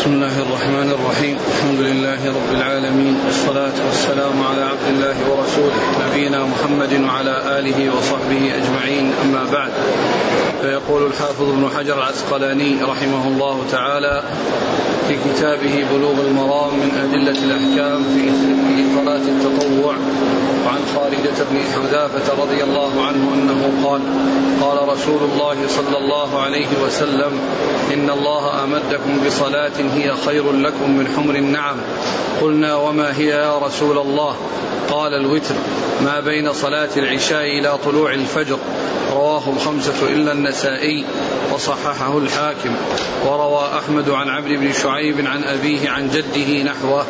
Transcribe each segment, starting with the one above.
بسم الله الرحمن الرحيم. الحمد لله رب العالمين. والصلاة والسلام على عبد الله ورسوله نبينا محمد وعلى آله وصحبه أجمعين. أما بعد فيقول الحافظ ابن حجر العسقلاني رحمه الله تعالى في كتابه بلوغ المرام من أدلة الأحكام في صلاة التطوع وعن خالدة بن حذافة رضي الله عنه أنه قال قال رسول الله صلى الله عليه وسلم إن الله أمدكم بصلاة هي خير لكم من حمر النعم. قلنا وما هي يا رسول الله؟ قال الوتر ما بين صلاة العشاء إلى طلوع الفجر. رواه الخمسة إلا النسائي وصححه الحاكم. وروى أحمد عن عبد بن شعيب عن أبيه عن جده نحوه.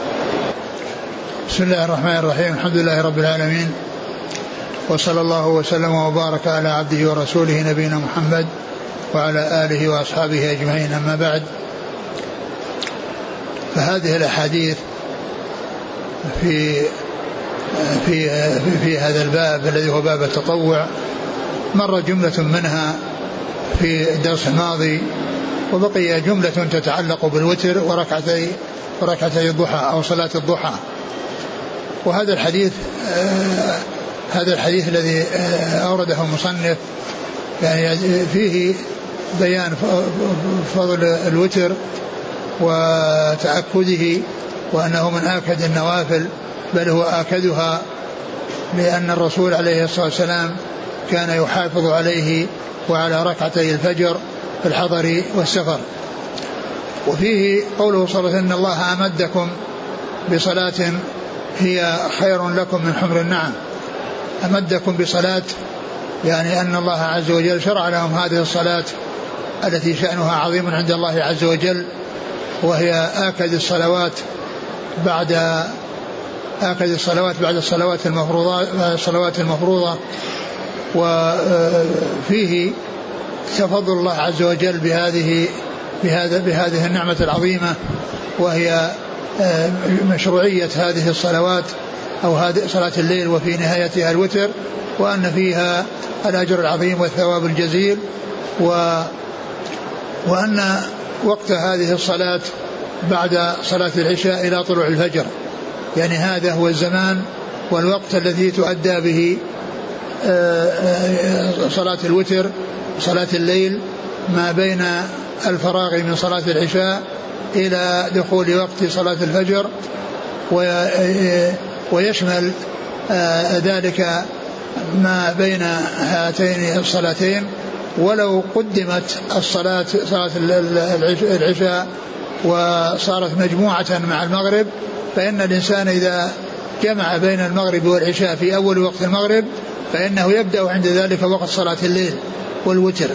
بسم الله الرحمن الرحيم. الحمد لله رب العالمين. وصلى الله وسلم وبارك على عبده ورسوله نبينا محمد وعلى آله وأصحابه أجمعين. أما بعد فهذه الأحاديث في في, في هذا الباب الذي هو باب التطوع مر جملة منها في الدرس الماضي وبقي جملة تتعلق بالوتر وركعتي وركعتي الضحى أو صلاة الضحى. وهذا الحديث آه هذا الحديث الذي آه أورده المصنف يعني فيه بيان فضل الوتر وتأكده وأنه من آكد النوافل بل هو آكدها لأن الرسول عليه الصلاة والسلام كان يحافظ عليه وعلى ركعتي الفجر في الحضر والسفر. وفيه قوله صلى الله عليه وسلم إن الله أمدكم بصلاة هي خير لكم من حمر النعم. أمدكم بصلاة يعني أن الله عز وجل شرع لهم هذه الصلاة التي شأنها عظيم عند الله عز وجل وهي آكد الصلوات بعد آكد الصلوات بعد الصلوات المفروضة الصلوات المفروضة. وفيه تفضل الله عز وجل بهذه بهذا بهذه النعمة العظيمة وهي مشروعية هذه الصلوات أو هذه صلاة الليل وفي نهايتها الوتر وأن فيها الأجر العظيم والثواب الجزيل و وأن وقت هذه الصلاة بعد صلاة العشاء إلى طلوع الفجر. يعني هذا هو الزمان والوقت الذي تؤدى به صلاة الوتر صلاة الليل ما بين الفراغ من صلاة العشاء إلى دخول وقت صلاة الفجر ويشمل ذلك ما بين هاتين الصلاتين. ولو قدمت الصلاة صلاة العشاء وصارت مجموعة مع المغرب فإن الإنسان إذا جمع بين المغرب والعشاء في أول وقت المغرب فإنه يبدأ عند ذلك وقت صلاة الليل والوتر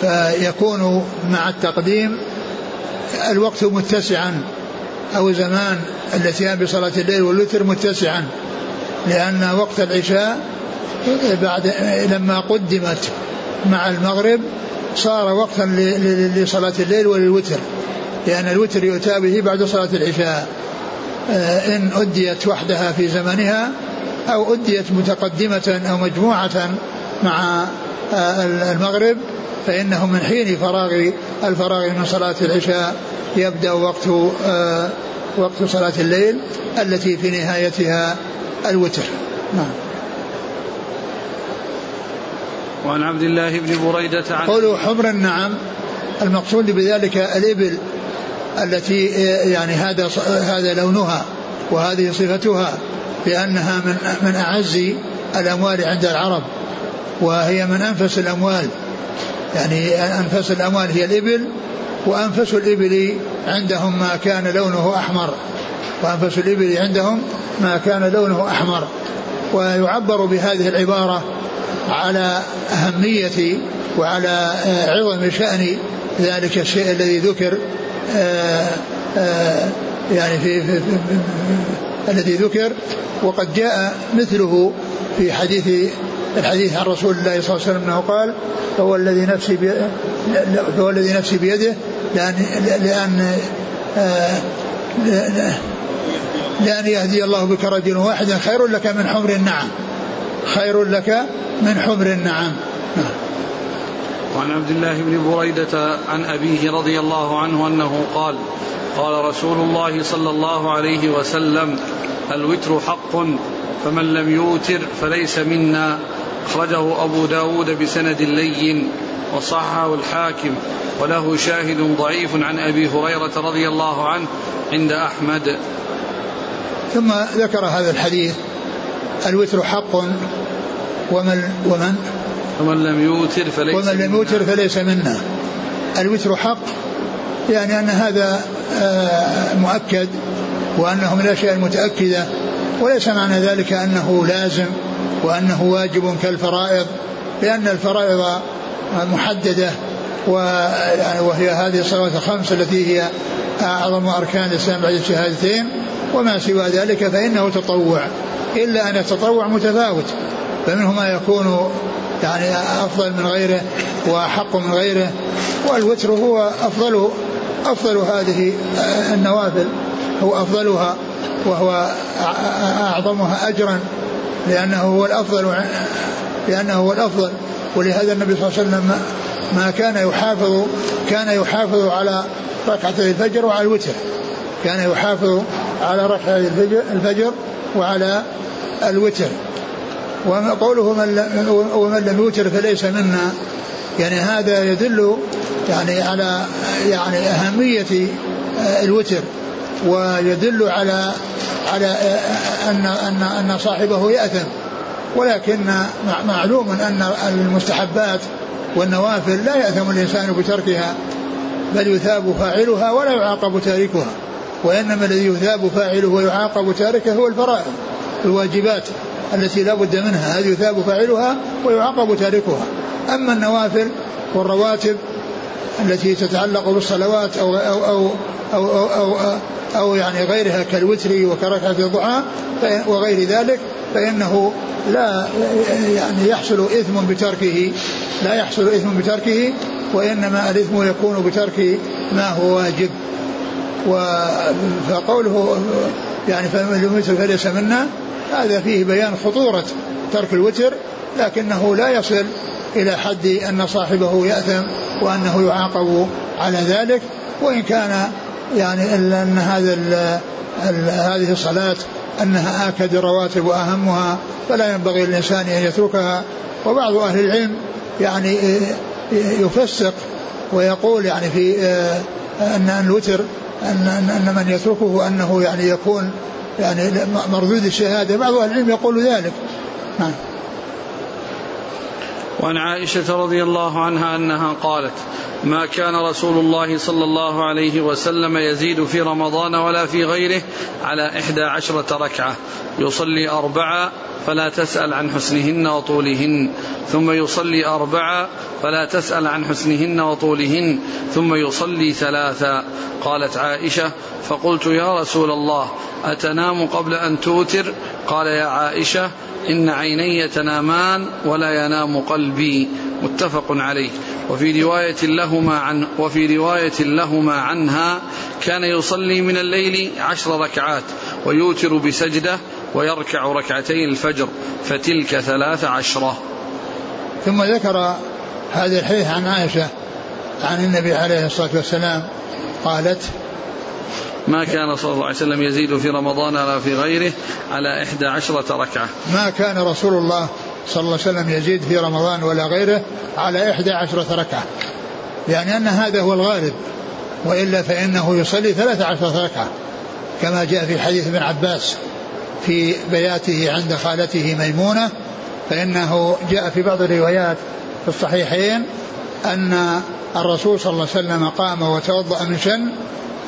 فيكون مع التقديم الوقت متسعا أو زمان الاتيان بصلاة الليل والوتر متسعا لأن وقت العشاء بعد لما قدمت مع المغرب صار وقتا لصلاة الليل وللوتر لأن الوتر يؤتى به بعد صلاة العشاء. إن أديت وحدها في زمنها أو أديت متقدمة أو مجموعة مع المغرب فإنه من حين فراغ الفراغ من صلاة العشاء يبدأ وقت وقت صلاة الليل التي في نهايتها الوتر. نعم. وعن عبد الله بن بريدة عن قولوا حمر النعم المقصود بذلك الإبل التي يعني هذا هذا لونها وهذه صفتها. لأنها من من أعز الأموال عند العرب وهي من أنفس الأموال. يعني أنفس الأموال هي الإبل وأنفس الإبل عندهم ما كان لونه أحمر. وأنفس الإبل عندهم ما كان لونه أحمر. ويعبر بهذه العبارة على أهمية وعلى عظم شأن ذلك الشيء الذي ذكر آآ آآ يعني في الذي ذكر وقد جاء مثله في حديث الحديث عن رسول الله صلى الله عليه وسلم أنه قال فهو الذي نفسي بيده فهو الذي نفسي بيده لأن لأن لأن يهدي الله بك رجلا واحدا خير لك من حمر النعم خير لك من حمر النعم. وعن عبد الله بن بريدة عن أبيه رضي الله عنه أنه قال قال رسول الله صلى الله عليه وسلم الوتر حق فمن لم يوتر فليس منا. أخرجه أبو داود بسند لين وصححه الحاكم وله شاهد ضعيف عن أبي هريرة رضي الله عنه عند أحمد. ثم ذكر هذا الحديث الوتر حق ومن ومن؟ ومن لم يوتر فليس ومن لم يوتر فليس منا. الوتر حق يعني أن هذا آه، مؤكد وأنه من الأشياء المتأكدة وليس معنى ذلك أنه لازم وأنه واجب كالفرائض لأن الفرائض محددة وهي هذه الصلوات الخمس التي هي أعظم أركان الإسلام بعد الشهادتين وما سوى ذلك فإنه تطوع. إلا أن التطوع متفاوت فمنه ما يكون يعني أفضل من غيره وأحق من غيره والوتر هو أفضل أفضل هذه النوافل هو أفضلها وهو أعظمها أجرا لأنه هو الأفضل لأنه هو الأفضل ولهذا النبي صلى الله عليه وسلم ما كان يحافظ كان يحافظ على ركعتي الفجر وعلى الوتر كان يحافظ على ركعتي الفجر, الفجر وعلى الوتر. وقوله من ومن لم يوتر فليس منا. يعني هذا يدل يعني على يعني أهمية الوتر ويدل على على أن أن أن صاحبه يأثم. ولكن معلوم أن المستحبات والنوافل لا يأثم الإنسان بتركها بل يثاب فاعلها ولا يعاقب تاركها. وإنما الذي يثاب فاعله ويعاقب تاركه هو الفرائض الواجبات. التي لا بد منها هذه يثاب فاعلها ويعاقب تاركها. أما النوافل والرواتب التي تتعلق بالصلوات أو أو أو أو, أو, أو, أو, يعني غيرها كالوتر وكركعة الضحى وغير ذلك فإنه لا يعني يحصل إثم بتركه لا يحصل إثم بتركه وإنما الإثم يكون بترك ما هو واجب. فقوله يعني فمن فليس منا هذا فيه بيان خطورة ترك الوتر لكنه لا يصل إلى حد أن صاحبه يأثم وأنه يعاقب على ذلك. وإن كان يعني أن هذا هذه الصلاة أنها آكد الرواتب وأهمها فلا ينبغي للإنسان أن يتركها. وبعض أهل العلم يعني يفسق ويقول يعني في أن الوتر أن أن من يتركه أنه يعني يكون يعني مردود الشهادة بعض أهل العلم يقول ذلك. نعم. وعن عائشة رضي الله عنها أنها قالت ما كان رسول الله صلى الله عليه وسلم يزيد في رمضان ولا في غيره على إحدى عشرة ركعة. يصلي أربعة فلا تسأل عن حسنهن وطولهن. ثم يصلي أربعة فلا تسأل عن حسنهن وطولهن. ثم يصلي ثلاثا قالت عائشة فقلت يا رسول الله أتنام قبل أن توتر؟ قال يا عائشة إن عيني تنامان ولا ينام قلبي. متفق عليه. وفي رواية لهما عن وفي رواية لهما عنها كان يصلي من الليل عشر ركعات ويوتر بسجدة ويركع ركعتي الفجر فتلك ثلاث عشرة. ثم ذكر هذا الحديث عن عائشة عن النبي عليه الصلاة والسلام قالت ما كان صلى الله عليه وسلم يزيد في رمضان ولا في غيره على إحدى عشرة ركعة. ما كان رسول الله صلى الله عليه وسلم يزيد في رمضان ولا غيره على إحدى عشرة ركعة. يعني أن هذا هو الغالب وإلا فإنه يصلي ثلاث عشرة ركعة كما جاء في حديث ابن عباس في بياته عند خالته ميمونة فإنه جاء في بعض الروايات في الصحيحين أن الرسول صلى الله عليه وسلم قام وتوضأ من شن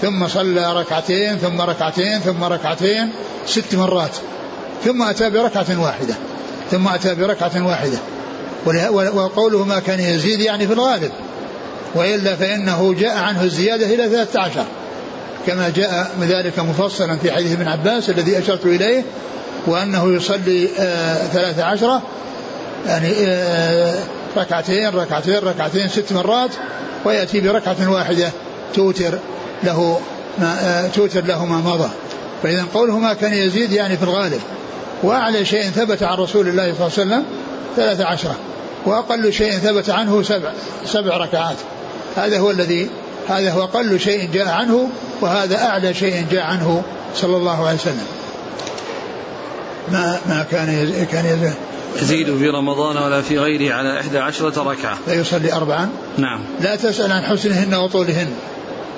ثم صلى ركعتين ثم ركعتين ثم ركعتين ست مرات ثم أتى بركعة واحدة ثم أتى بركعة واحدة وقوله ما كان يزيد يعني في الغالب. وإلا فإنه جاء عنه الزيادة إلى ثلاثة عشر كما جاء ذلك مفصلا في حديث ابن عباس الذي أشرت إليه وأنه يصلي آه ثلاثة عشرة يعني آه ركعتين ركعتين ركعتين ست مرات ويأتي بركعة واحدة توتر له ما آه توتر له ما مضى. فإذا قوله ما كان يزيد يعني في الغالب. وأعلى شيء ثبت عن رسول الله صلى الله عليه وسلم ثلاثة عشرة وأقل شيء ثبت عنه سبع سبع ركعات. هذا هو الذي هذا هو أقل شيء جاء عنه وهذا أعلى شيء جاء عنه صلى الله عليه وسلم. ما ما كان كان يزيد يزيد في رمضان ولا في غيره على إحدى عشرة ركعة. لا يصلي أربعا؟ نعم. لا تسأل عن حسنهن وطولهن.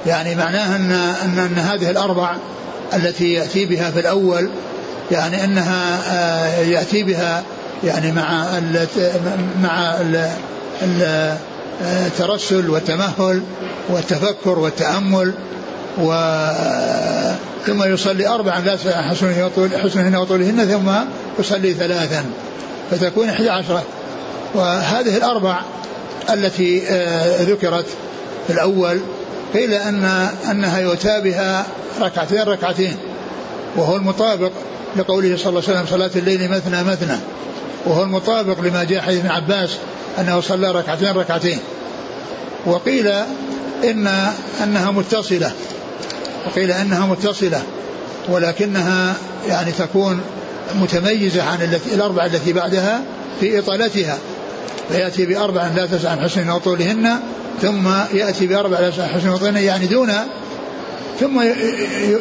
يعني معناها أن, أن, أن هذه الأربع التي يأتي بها في الأول يعني أنها آه، يأتي بها يعني مع مع الترسل والتمهل والتفكر والتأمل و ثم يصلي أربعا لا حسنهن حسنهن وطولهن ثم يصلي ثلاثا فتكون إحدى عشرة. وهذه الأربع التي آه، ذكرت في الأول قيل أن أنها يؤتى بها ركعتين ركعتين وهو المطابق لقوله صلى الله عليه وسلم صلاة الليل مثنى مثنى وهو المطابق لما جاء حديث ابن عباس أنه صلى ركعتين ركعتين. وقيل إن أنها متصلة. وقيل أنها متصلة. ولكنها يعني تكون متميزة عن التي الأربعة التي بعدها في إطالتها. فيأتي بأربع لا تسع عن حسن وطولهن ثم يأتي بأربع لا تسع عن حسن وطولهن يعني دون ثم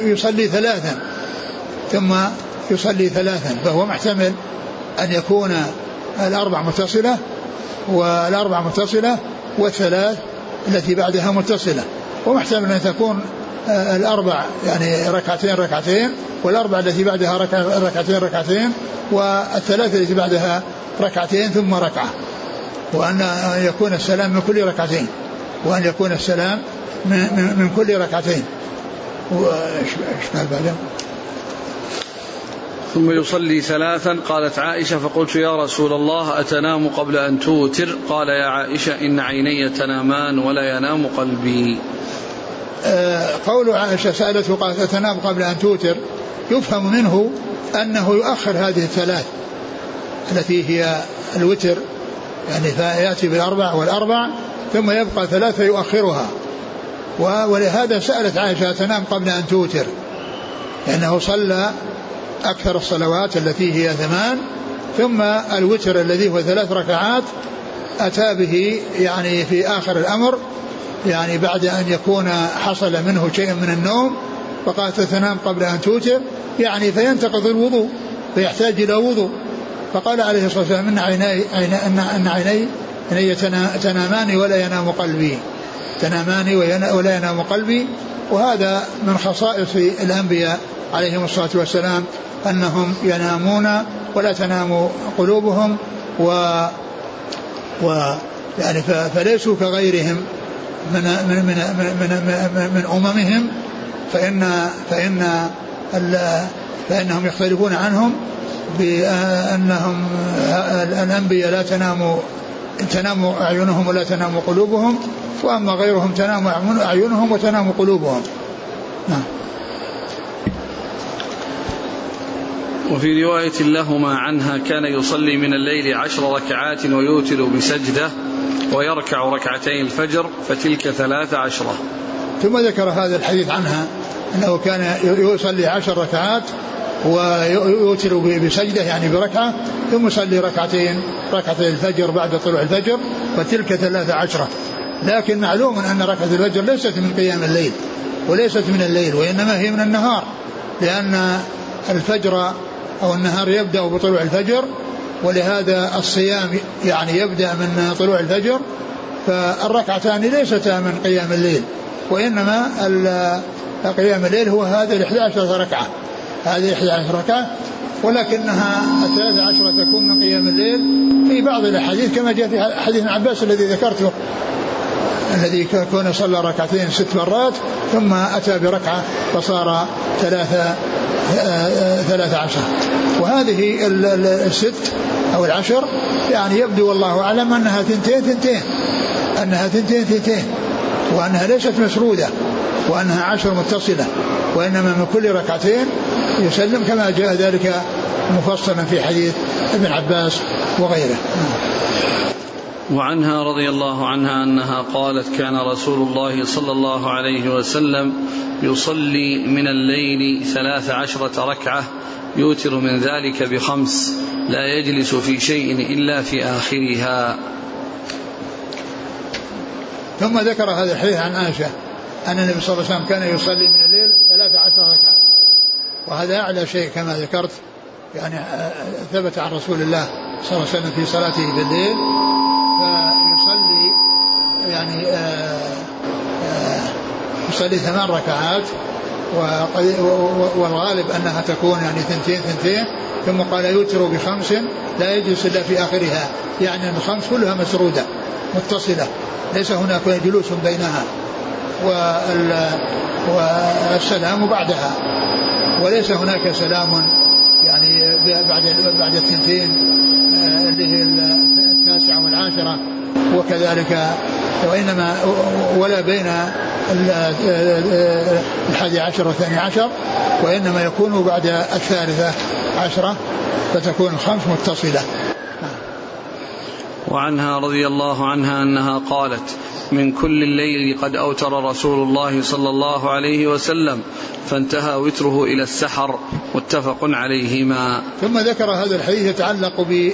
يصلي ثلاثا. ثم يصلي ثلاثا. فهو محتمل أن يكون الأربع متصلة والأربع متصلة والثلاث التي بعدها متصلة. ومحتمل أن تكون آه، الأربع يعني ركعتين ركعتين والأربع التي بعدها ركعتين ركعتين والثلاث التي بعدها ركعتين ثم ركعة. وأن يكون السلام من كل ركعتين. وأن يكون السلام من, من كل ركعتين. وإيش بعدها؟ ثم يصلي ثلاثا. قالت عائشة فقلت يا رسول الله أتنام قبل أن توتر؟ قال يا عائشة إن عيني تنامان ولا ينام قلبي. آه، قول عائشة سألته قالت أتنام قبل أن توتر؟ يفهم منه أنه يؤخر هذه الثلاث التي هي الوتر يعني فيأتي بالأربع والأربع ثم يبقى ثلاثة يؤخرها. ولهذا سألت عائشة تنام قبل أن توتر؟ لأنه صلى أكثر الصلوات التي هي ثمان ثم الوتر الذي هو ثلاث ركعات أتى به يعني في آخر الأمر يعني بعد أن يكون حصل منه شيء من النوم فقالت تنام قبل أن توتر يعني فينتقض الوضوء فيحتاج إلى وضوء. فقال عليه الصلاة والسلام إن عيني أن عيني عيني تنامان ولا ينام قلبي. تنامان ولا ينام قلبي. وهذا من خصائص الأنبياء عليهم الصلاة والسلام. أنهم ينامون ولا تنام قلوبهم و و يعني فليسوا كغيرهم من من من من, من, من أممهم فإن فإن فإنهم يختلفون عنهم بأنهم الأنبياء لا تنام تنام أعينهم ولا تنام قلوبهم وأما غيرهم تنام أعينهم وتنام قلوبهم. نعم. وفي رواية لهما عنها كان يصلي من الليل عشر ركعات ويوتر بسجدة ويركع ركعتي الفجر فتلك ثلاث عشرة ثم ذكر هذا الحديث عنها أنه كان يصلي عشر ركعات ويوتر بسجدة يعني بركعة ثم يصلي ركعتين ركعتي الفجر بعد طلوع الفجر فتلك ثلاث عشرة لكن معلوم أن ركعة الفجر ليست من قيام الليل وليست من الليل وإنما هي من النهار لأن الفجر أو النهار يبدأ بطلوع الفجر ولهذا الصيام يعني يبدأ من طلوع الفجر فالركعتان ليستا من قيام الليل وإنما قيام الليل هو هذه الإحدى عشرة ركعة. هذه الإحدى عشرة ركعة ولكنها الثلاثة عشرة تكون من قيام الليل. في بعض الأحاديث كما جاء في حديث عباس الذي ذكرته الذي كون صلى ركعتين ست مرات ثم أتى بركعة فصار ثلاثة ثلاثة عشر. وهذه الست أو العشر يعني يبدو والله أعلم أنها ثنتين ثنتين. أنها ثنتين ثنتين. وأنها ليست مسرودة وأنها عشر متصلة. وإنما من كل ركعتين يسلم كما جاء ذلك مفصلا في حديث ابن عباس وغيره. وعنها رضي الله عنها أنها قالت كان رسول الله صلى الله عليه وسلم يصلي من الليل ثلاث عشرة ركعة يوتر من ذلك بخمس لا يجلس في شيء إلا في آخرها. ثم ذكر هذا الحديث عن عائشة أن النبي صلى الله عليه وسلم كان يصلي من الليل ثلاث عشر ركعة. وهذا أعلى شيء كما ذكرت يعني ثبت عن رسول الله صلى الله عليه وسلم في صلاته بالليل. فيصلي يعني آه، آه، يصلي ثمان ركعات والغالب أنها تكون يعني ثنتين ثنتين ثم قال يوتر بخمس لا يجلس إلا في آخرها. يعني الخمس كلها مسرودة متصلة ليس هناك جلوس بينها والسلام بعدها وليس هناك سلام يعني بعد بعد الثنتين آه، اللي هي التاسعة والعاشرة. وكذلك وإنما ولا بين الحادي عشر والثاني عشر وإنما يكون بعد الثالثة عشرة فتكون الخمس متصلة. وعنها رضي الله عنها أنها قالت من كل الليل قد أوتر رسول الله صلى الله عليه وسلم فانتهى وتره إلى السحر. متفق عليهما. ثم ذكر هذا الحديث يتعلق ب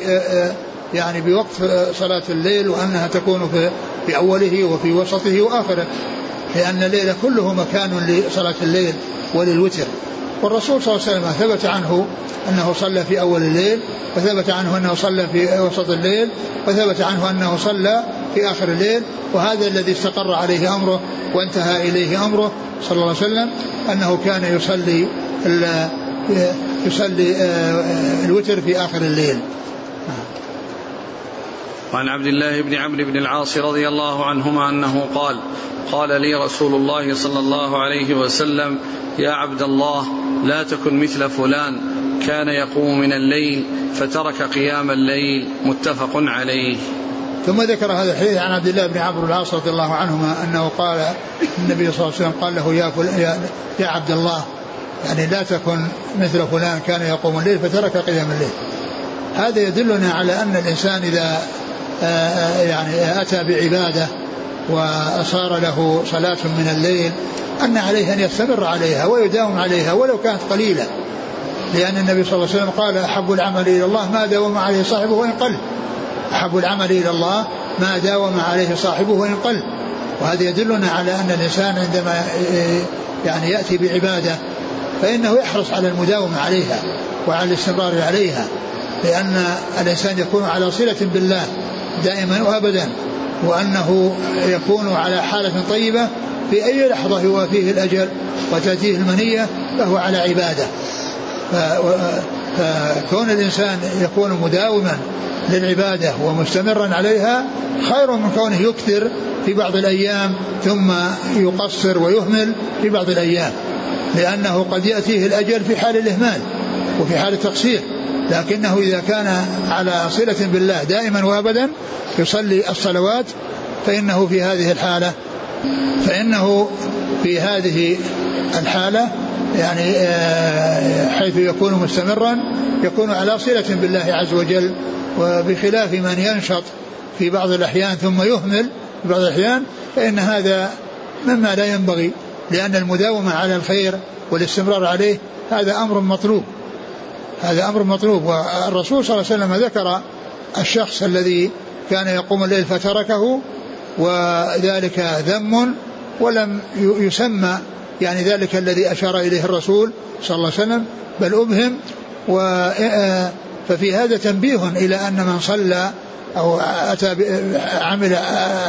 يعني بوقت صلاة الليل وأنها تكون في, في أوله وفي وسطه وآخره لأن الليل كله مكان لصلاة الليل وللوتر. والرسول صلى الله عليه وسلم ثبت عنه أنه صلى في أول الليل وثبت عنه أنه صلى في وسط الليل وثبت عنه أنه صلى في آخر الليل وهذا الذي استقر عليه أمره وانتهى إليه أمره صلى الله عليه وسلم أنه كان يصلي يصلي آه، الوتر في آخر الليل. وعن عبد الله بن عمرو بن العاص رضي الله عنهما أنه قال قال لي رسول الله صلى الله عليه وسلم يا عبد الله لا تكن مثل فلان كان يقوم من الليل فترك قيام الليل متفق عليه ثم ذكر هذا الحديث عن عبد الله بن عمرو العاص رضي الله عنهما أنه قال النبي صلى الله عليه وسلم قال له يا. يا, يا عبد الله يعني لا تكن مثل فلان كان يقوم الليل فترك قيام الليل هذا يدلنا على أن الإنسان إذا يعني أتى بعبادة وصار له صلاة من الليل أن عليه أن يستمر عليها ويداوم عليها ولو كانت قليلة. لأن النبي صلى الله عليه وسلم قال أحب العمل إلى الله ما داوم عليه صاحبه وان قل. أحب العمل إلى الله ما داوم عليه صاحبه وان قل. وهذا يدلنا على أن الإنسان عندما يعني يأتي بعبادة فإنه يحرص على المداومه عليها وعلى الاستمرار عليها لأن الإنسان يكون على صلة بالله. دائما وأبدا وأنه يكون على حالة طيبة في أي لحظة يوافيه الاجل وتأتيه المنية فهو على عبادة. فكون الإنسان يكون مداوما للعبادة ومستمرا عليها خير من كونه يكثر في بعض الأيام ثم يقصر ويهمل في بعض الأيام لأنه قد يأتيه الاجل في حال الإهمال وفي حال التقصير. لكنه إذا كان على صلة بالله دائما وأبدا يصلي الصلوات فإنه في هذه الحالة فإنه في هذه الحالة يعني آه، حيث يكون مستمرا يكون على صلة بالله عز وجل وبخلاف من ينشط في بعض الأحيان ثم يهمل في بعض الأحيان فإن هذا مما لا ينبغي لأن المداومة على الخير والاستمرار عليه هذا أمر مطلوب. هذا أمر مطلوب. والرسول صلى الله عليه وسلم ذكر الشخص الذي كان يقوم الليل فتركه وذلك ذم ولم يسمى يعني ذلك الذي أشار إليه الرسول صلى الله عليه وسلم بل أبهم. و ففي هذا تنبيه إلى أن من صلى أو أتى عمل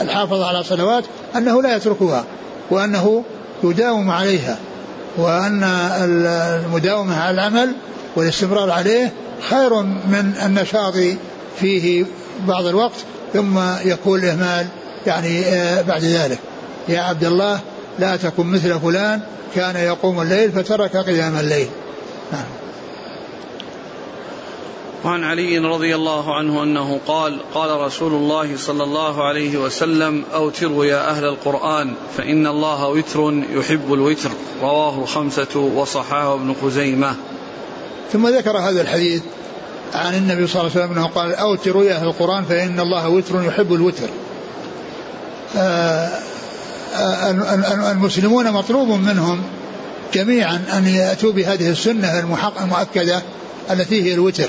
الحافظ على صلوات أنه لا يتركها وأنه يداوم عليها وأن المداومة على العمل والاستمرار عليه خير من النشاط فيه بعض الوقت ثم يكون الإهمال يعني آه، بعد ذلك. يا عبد الله لا تكن مثل فلان كان يقوم الليل فترك قيام الليل. نعم. وعن علي رضي الله عنه أنه قال قال رسول الله صلى الله عليه وسلم اوتروا يا أهل القرآن فإن الله وتر يحب الوتر. رواه الخمسة وصححه ابن خزيمة. ثم ذكر هذا الحديث عن النبي صلى الله عليه وسلم أنه قال اوتروا يا أهل القرآن فإن الله وتر يحب الوتر. آه، آه، المسلمون مطلوب منهم جميعا أن يأتوا بهذه السنة المؤكدة التي هي الوتر.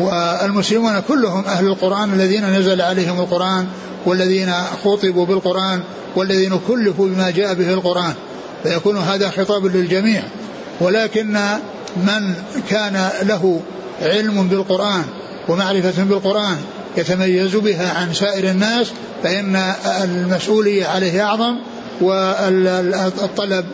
والمسلمون كلهم أهل القرآن الذين نزل عليهم القرآن والذين خطبوا بالقرآن والذين كلفوا بما جاء به القرآن فيكون هذا خطاب للجميع ولكن من كان له علم بالقرآن ومعرفة بالقرآن يتميز بها عن سائر الناس فإن المسؤولية عليه أعظم والطلب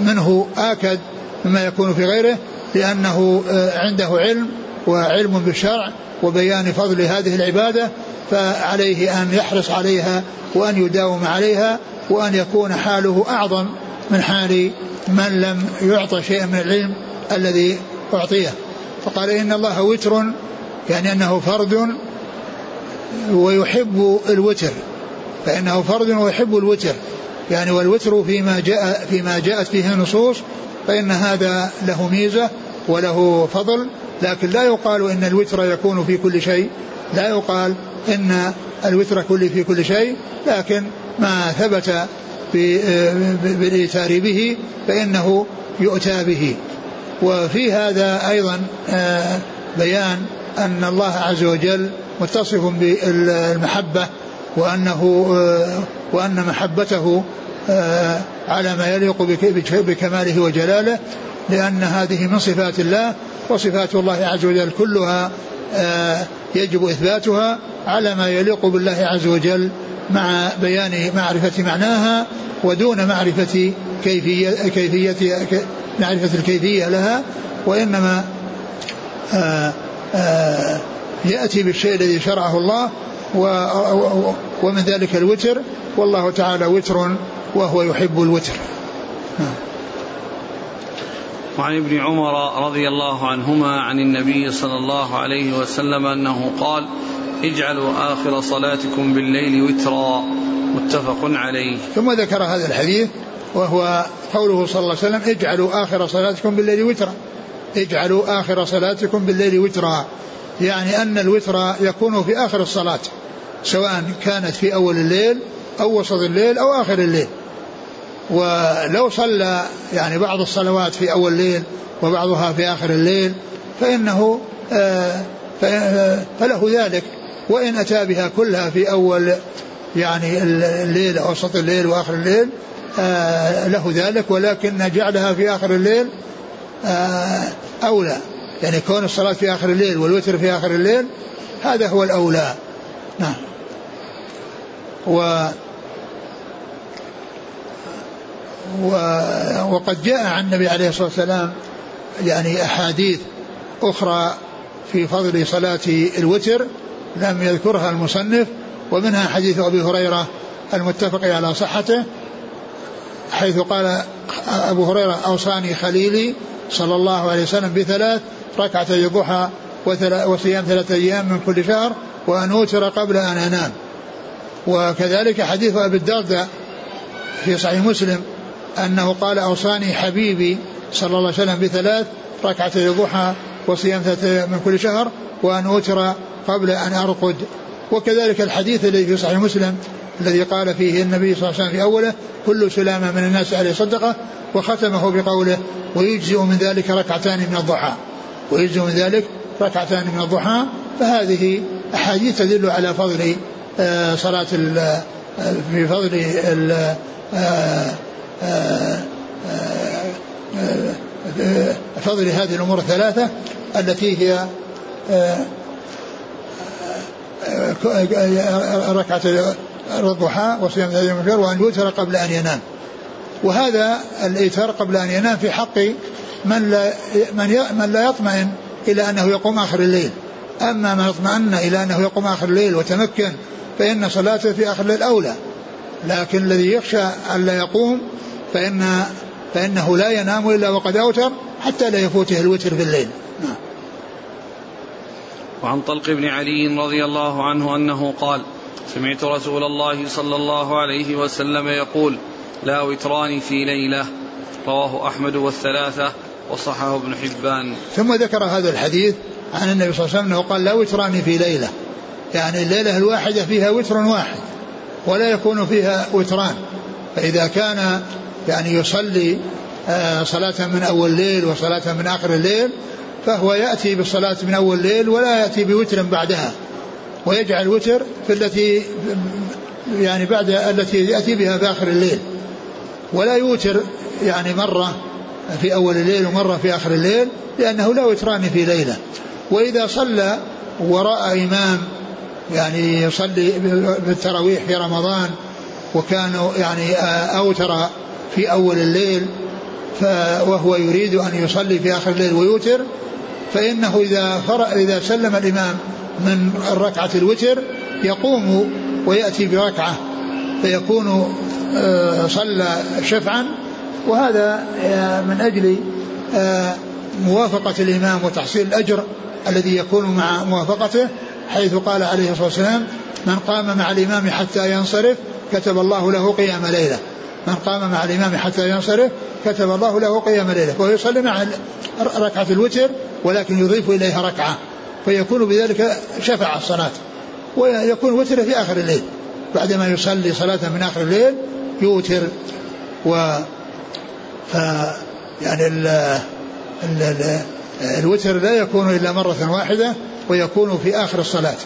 منه آكد مما يكون في غيره لأنه عنده علم وعلم بالشرع وبيان فضل هذه العبادة فعليه أن يحرص عليها وأن يداوم عليها وأن يكون حاله أعظم من حال من لم يعطى شيئا من العلم الذي أعطيه. فقال إن الله وتر يعني أنه فرد ويحب الوتر. فإنه فرد ويحب الوتر. يعني والوتر فيما جاء فيما جاءت فيه النصوص فإن هذا له ميزة وله فضل. لكن لا يقال إن الوتر يكون في كل شيء. لا يقال إن الوتر كل في كل شيء. لكن ما ثبت بالإيتار به فإنه يؤتى به. وفي هذا أيضا آه، بيان أن الله عز وجل متصف بالمحبة وأنه آه، وأن محبته آه، على ما يليق بكماله وجلاله لأن هذه من صفات الله وصفات الله عز وجل كلها يجب إثباتها على ما يليق بالله عز وجل مع بيان معرفة معناها ودون معرفة كيفية, كيفية معرفة الكيفية لها وإنما آآ آآ يأتي بالشيء الذي شرعه الله ومن ذلك الوتر والله تعالى وتر وهو يحب الوتر. وعن ابن عمر رضي الله عنهما عن النبي صلى الله عليه وسلم أنه قال اجعلوا آخر صلاتكم بالليل وترا. متفق عليه. ثم ذكر هذا الحديث وهو قوله صلى الله عليه وسلم اجعلوا آخر صلاتكم بالليل وترا. اجعلوا آخر صلاتكم بالليل وترا. يعني أن الوتر يكون في آخر الصلاة سواء كانت في أول الليل أو وسط الليل أو آخر الليل. ولو صلى يعني بعض الصلوات في أول الليل وبعضها في آخر الليل فإنه آه، آه، فله ذلك. وإن أتى بها كلها في أول يعني الليل أو وسط الليل وآخر الليل آه، له ذلك ولكن جعلها في آخر الليل آه، أولى. يعني كون الصلاة في آخر الليل والوتر في آخر الليل هذا هو الأولى. نعم. و وقد جاء عن النبي عليه الصلاة والسلام يعني أحاديث أخرى في فضل صلاة الوتر لم يذكرها المصنف ومنها حديث أبي هريرة المتفق على صحته حيث قال أبو هريرة أوصاني خليلي صلى الله عليه وسلم بثلاث ركعتي ضحى وصيام ثلاثة أيام من كل شهر وأن أوتر قبل أن أنام. وكذلك حديث أبي الدرداء في صحيح مسلم أنه قال أوصاني حبيبي صلى الله عليه وسلم بثلاث ركعتي ضحى وصيام ثلاثة من كل شهر وأن أوتر قبل أن أرقد. وكذلك الحديث الذي في صحيح مسلم الذي قال فيه النبي صلى الله عليه وسلم في أوله كل سلامة من الناس عليه صدقة وختمه بقوله ويجزئ من ذلك ركعتان من الضحى ويجزئ من ذلك ركعتان من الضحى. فهذه أحاديث تدل على فضل آه، صلاة آه، في فضل آه، فضل هذه الأمور الثلاثة. التي هي ركعة الضحى وصيام ذلك يوم وأن يوتر قبل أن ينام. وهذا الإيتار قبل أن ينام في حق من لا من من لا يطمئن إلى أنه يقوم آخر الليل. أما من اطمأن إلى أنه يقوم آخر الليل وتمكن فإن صلاته في آخر الليل أولى. لكن الذي يخشى أن لا يقوم فإن فإنه لا ينام إلا وقد أوتر حتى لا يفوته الوتر في الليل. وعن طلق بن علي رضي الله عنه أنه قال سمعت رسول الله صلى الله عليه وسلم يقول لا وتران في ليلة رواه أحمد والثلاثة وصححه ابن حبان. ثم ذكر هذا الحديث عن النبي صلى الله عليه وسلم قال لا وتران في ليلة يعني الليلة الواحدة فيها وتر واحد ولا يكون فيها وتران. فإذا كان يعني يصلي آه، صلاة من أول الليل وصلاة من آخر الليل فهو يأتي بالصلاة من أول الليل ولا يأتي بوتر بعدها ويجعل وتر في التي يعني بعد التي يأتي بها في آخر الليل ولا يوتر يعني مرة في أول الليل ومرة في آخر الليل لأنه لا وتران في ليلة. وإذا صلى وراء إمام يعني يصلي بالتراويح في رمضان وكان يعني أوتر في أول الليل وهو يريد أن يصلي في آخر الليل ويوتر فإنه إذا إذا سلم الإمام من الركعة الوتر يقوم ويأتي بركعة فيكون آه، صلى شفعا وهذا آه، من أجل آه، موافقة الإمام وتحصيل الأجر الذي يكون مع موافقته حيث قال عليه الصلاة والسلام من قام مع الإمام حتى ينصرف كتب الله له قيام ليلة. من قام مع الإمام حتى ينصرف كتب الله له قيام ليلة وهو يصلي مع ركعة الوتر ولكن يضيف إليها ركعة فيكون بذلك شفع الصلاة ويكون وتر في آخر الليل بعدما يصلي صلاة من آخر الليل يوتر و ف يعني ال ال ال الوتر لا يكون إلا مرة واحدة ويكون في آخر الصلاة.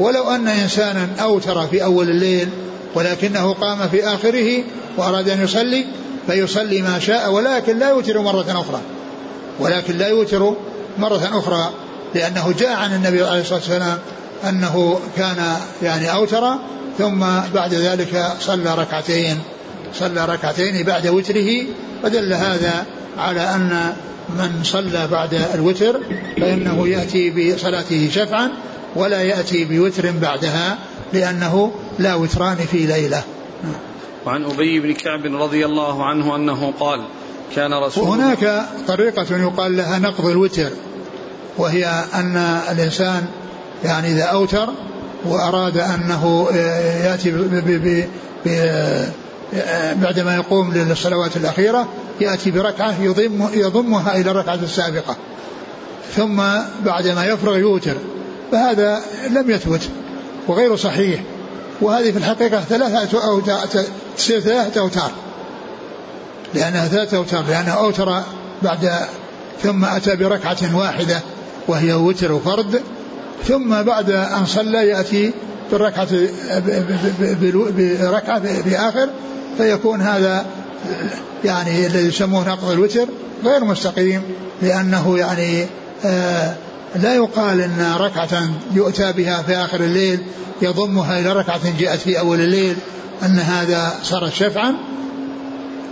ولو أن إنسانا أوتر في أول الليل ولكنه قام في آخره وأراد أن يصلي فيصلي ما شاء ولكن لا يوتر مرة أخرى. ولكن لا يوتر مرة أخرى لأنه جاء عن النبي عليه الصلاة والسلام أنه كان يعني أوتر ثم بعد ذلك صلى ركعتين صلى ركعتين بعد وتره. فدل هذا على أن من صلى بعد الوتر فإنه يأتي بصلاته شفعا ولا يأتي بوتر بعدها لأنه لا وتران في ليلة. وعن أبي بن كعب رضي الله عنه أنه قال كان رسول وهناك طريقة يقال لها نقض الوتر وهي أن الإنسان يعني إذا أوتر وأراد أنه يأتي ب بعدما يقوم للصلوات الأخيرة يأتي بركعة يضم يضمها إلى الركعة السابقة ثم بعدما يفرغ يوتر فهذا لم يثبت وغير صحيح. وهذه في الحقيقة ثلاثة أوتار تصير ثلاثة أوتار. لأنها ثلاثة أوتار لأنه أوتر بعد ثم أتى بركعة واحدة وهي وتر وفرد ثم بعد أن صلى يأتي بالركعة بركعة في آخر فيكون هذا يعني الذي يسمونه نقض الوتر غير مستقيم لأنه يعني آه لا يقال إن ركعة يؤتى بها في آخر الليل يضمها إلى ركعة جاءت في أول الليل أن هذا صار شفعا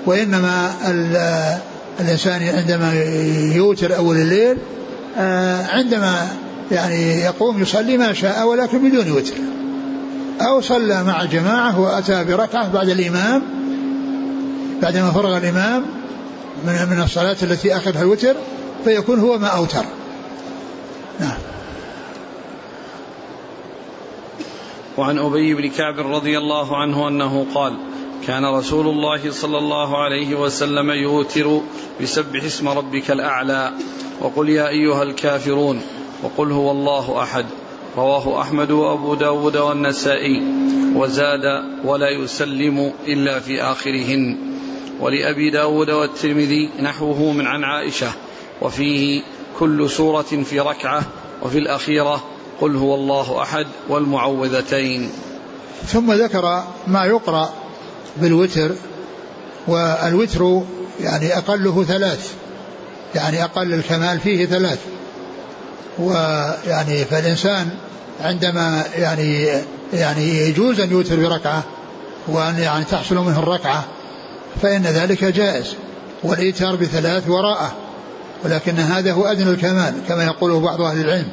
وإنما الإنسان عندما يوتر أول الليل آه، عندما يعني يقوم يصلي ما شاء ولكن بدون وتر. أو صلى مع جماعة وأتى بركعة بعد الإمام بعدما فرغ الإمام من من الصلاة التي أخذها الوتر فيكون هو ما أوتر. نعم. وعن أبي بن كعب رضي الله عنه أنه قال كان رسول الله صلى الله عليه وسلم يوتر بسبح اسم ربك الأعلى وقل يا أيها الكافرون وقل هو الله أحد. رواه أحمد وأبو داود والنسائي وزاد ولا يسلم إلا في آخرهن. ولأبي داود والترمذي نحوه من عن عائشة وفيه كل سورة في ركعة وفي الأخيرة قل هو الله أحد والمعوذتين. ثم ذكر ما يقرأ بالوتر والوتر يعني أقله ثلاث يعني أقل الكمال فيه ثلاث. ويعني فالإنسان عندما يعني يعني يجوز أن يوتر بركعة وأن يعني تحصل منه الركعة فإن ذلك جائز والإيتار بثلاث وراءه. ولكن هذا هو أدنى الكمال كما يقوله بعض أهل العلم.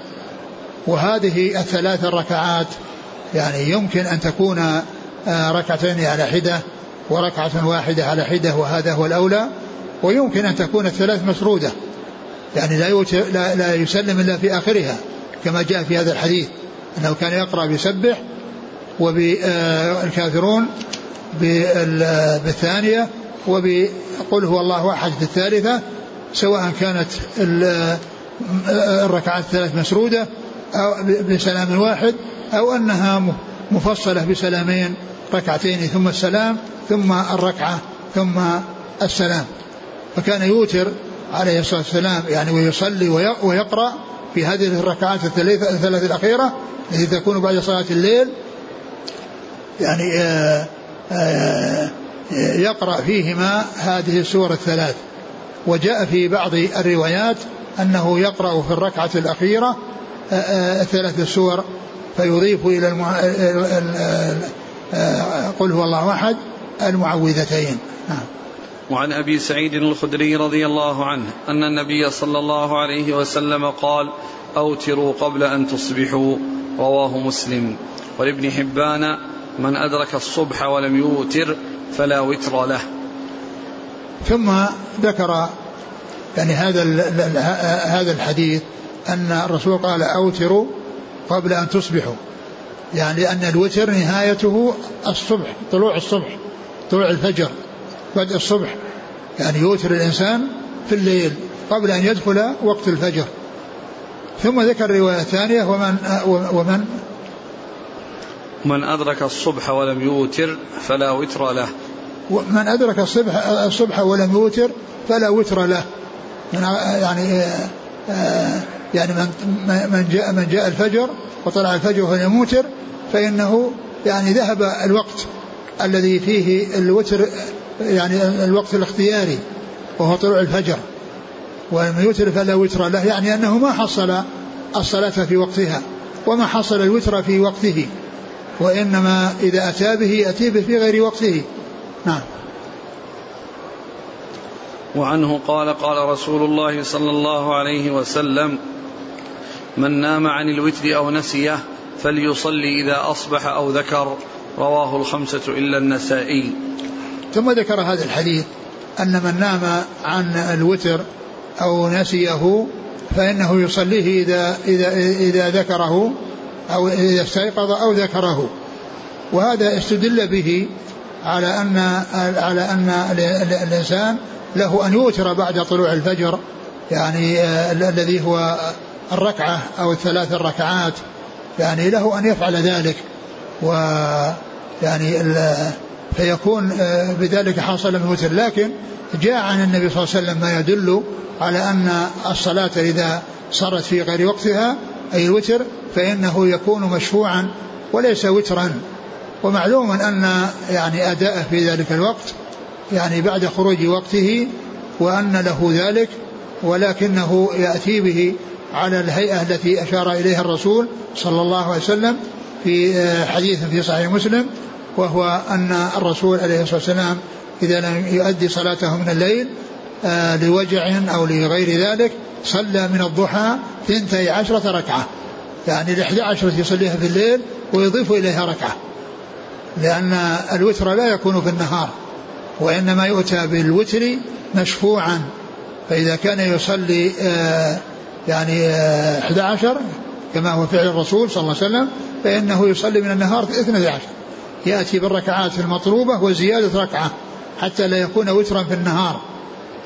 وهذه الثلاث الركعات يعني يمكن أن تكون آه، ركعتين على حدة وركعة واحدة على حدة وهذا هو الأولى. ويمكن أن تكون الثلاث مسرودة يعني لا, لا, لا يسلم إلا في آخرها كما جاء في هذا الحديث أنه كان يقرأ بسبح وبالكافرون بالثانية وبقل هو الله أحد في الثالثة سواء كانت الركعات الثلاث مسرودة أو بسلام واحد أو أنها مفصلة بسلامين ركعتين ثم السلام ثم الركعة ثم السلام. فكان يوتر عليه الصلاة والسلام يعني ويصلي ويقرأ في هذه الركعات الثلاث الأخيرة التي تكون بعد صلاة الليل. يعني آه، آآ آه، يقرأ فيهما هذه السور الثلاث. وجاء في بعض الروايات أنه يقرأ في الركعة الأخيرة آه، ثلاث السور فيضيف إلى المع... قل هو الله أحد المعوذتين. نعم وعن أبي سعيد الخدري رضي الله عنه أن النبي صلى الله عليه وسلم قال أوتروا قبل أن تصبحوا. رواه مسلم. ولابن حبان من أدرك الصبح ولم يوتر فلا وتر له. ثم ذكر يعني هذا هذا الحديث أن الرسول قال أوتروا قبل أن تصبحوا. يعني لأن الوتر نهايته الصبح طلوع الصبح طلوع الفجر بدء الصبح. يعني يوتر الإنسان في الليل قبل أن يدخل وقت الفجر. ثم ذكر رواية ثانية ومن ومن؟ من أدرك الصبح ولم يوتر فلا وتر له. من أدرك الصبح الصبح ولم يوتر فلا وتر له. يعني يعني من من جاء من جاء الفجر وطلع الفجر ولم يوتر فإنه يعني ذهب الوقت الذي فيه الوتر يعني الوقت الاختياري وهو طلوع الفجر. ومن يوتر فلا وتر له يعني أنه ما حصل الصلاة في وقتها وما حصل الوتر في وقته وإنما إذا أتى به يأتي به في غير وقته. نعم. وعنه قال قال رسول الله صلى الله عليه وسلم من نام عن الوتر أو نسيه فليصلي إذا أصبح أو ذكر. رواه الخمسة إلا النسائي. ثم ذكر هذا الحديث أن من نام عن الوتر أو نسيه فإنه يصليه إذا إذا إذا ذكره أو إذا استيقظ أو ذكره. وهذا استدل به على أن على أن الإنسان له أن يوتر بعد طلوع الفجر يعني آه، الذي هو الركعة أو الثلاث الركعات يعني له أن يفعل ذلك. و يعني فيكون آه، بذلك حاصل من وتر لكن جاء عن النبي صلى الله عليه وسلم ما يدل على أن الصلاة إذا صارت في غير وقتها أي الوتر فإنه يكون مشفوعا وليس وترا. ومعلوم أن يعني أداءه في ذلك الوقت يعني بعد خروج وقته وأن له ذلك ولكنه يأتي به على الهيئة التي أشار إليها الرسول صلى الله عليه وسلم في آه، حديث في صحيح مسلم وهو أن الرسول عليه الصلاة والسلام إذا لم يؤدي صلاته من الليل آه لوجع أو لغير ذلك صلى من الضحى ثنتي عشرة ركعة. يعني الإحدى عشرة يصليها في الليل ويضيف إليها ركعة. لأن الوتر لا يكون في النهار وإنما يؤتى بالوتر مشفوعا. فإذا كان يصلي آه يعني آه 11 كما هو فعل الرسول صلى الله عليه وسلم فإنه يصلي من النهار 12 يأتي بالركعات المطلوبة وزيادة ركعة حتى لا يكون وترا في النهار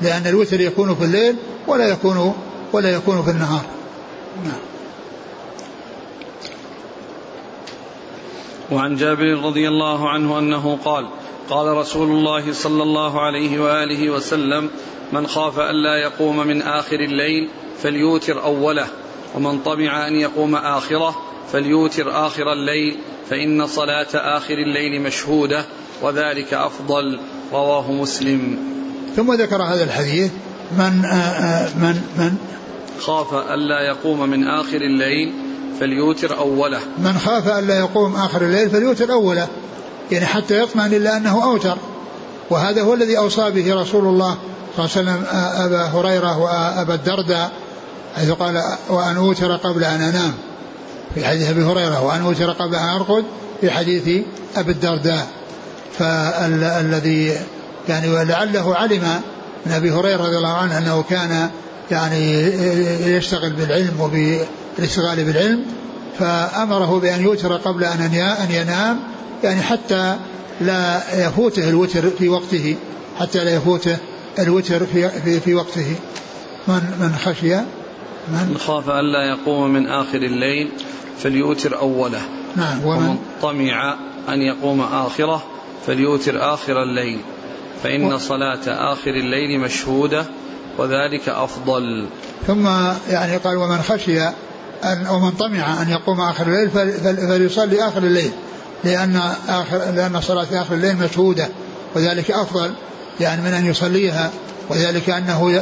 لأن الوتر يكون في الليل ولا يكون ولا يكون في النهار. نعم. وعن جابر رضي الله عنه أنه قال قال رسول الله صلى الله عليه وآله وسلم من خاف ألا يقوم من آخر الليل فليوتر أوله ومن طمع أن يقوم آخره فليوتر آخر الليل فإن صلاة آخر الليل مشهودة وذلك أفضل. رواه مسلم. ثم ذكر هذا الحديث من آآ آه، آه، من من؟ خاف ألا يقوم من آخر الليل فليوتر أوله. من خاف ألا يقوم آخر الليل فليوتر أوله. يعني حتى يطمئن إلا أنه أوتر. وهذا هو الذي أوصى به رسول الله صلى الله عليه وسلم أبا هريرة وأبا الدرداء حيث قال وأن أوتر قبل أن أنام. في حديث أبي هريرة وأن أوتر قبل أن أرقد. في حديث أبي الدرداء. فالذي يعني ولعله علم من أبي هريرة رضي الله عنه أنه كان يعني يشتغل بالعلم وبالاشتغال بالعلم. فأمره بأن يوتر قبل أن ينام يعني حتى لا يفوته الوتر في وقته حتى لا يفوته الوتر في في, في وقته. من من خشي؟ من؟ خاف ألا يقوم من آخر الليل فليوتر أوله. نعم ومن؟ طمع أن يقوم آخره فليوتر آخر الليل. فإن و... صلاة آخر الليل مشهودة وذلك أفضل. ثم يعني قال ومن خشي أن ومن طمع أن يقوم آخر الليل فليصلي آخر الليل لأن آخر لأن صلاة آخر الليل مشهودة وذلك أفضل يعني من أن يصليها وذلك أنه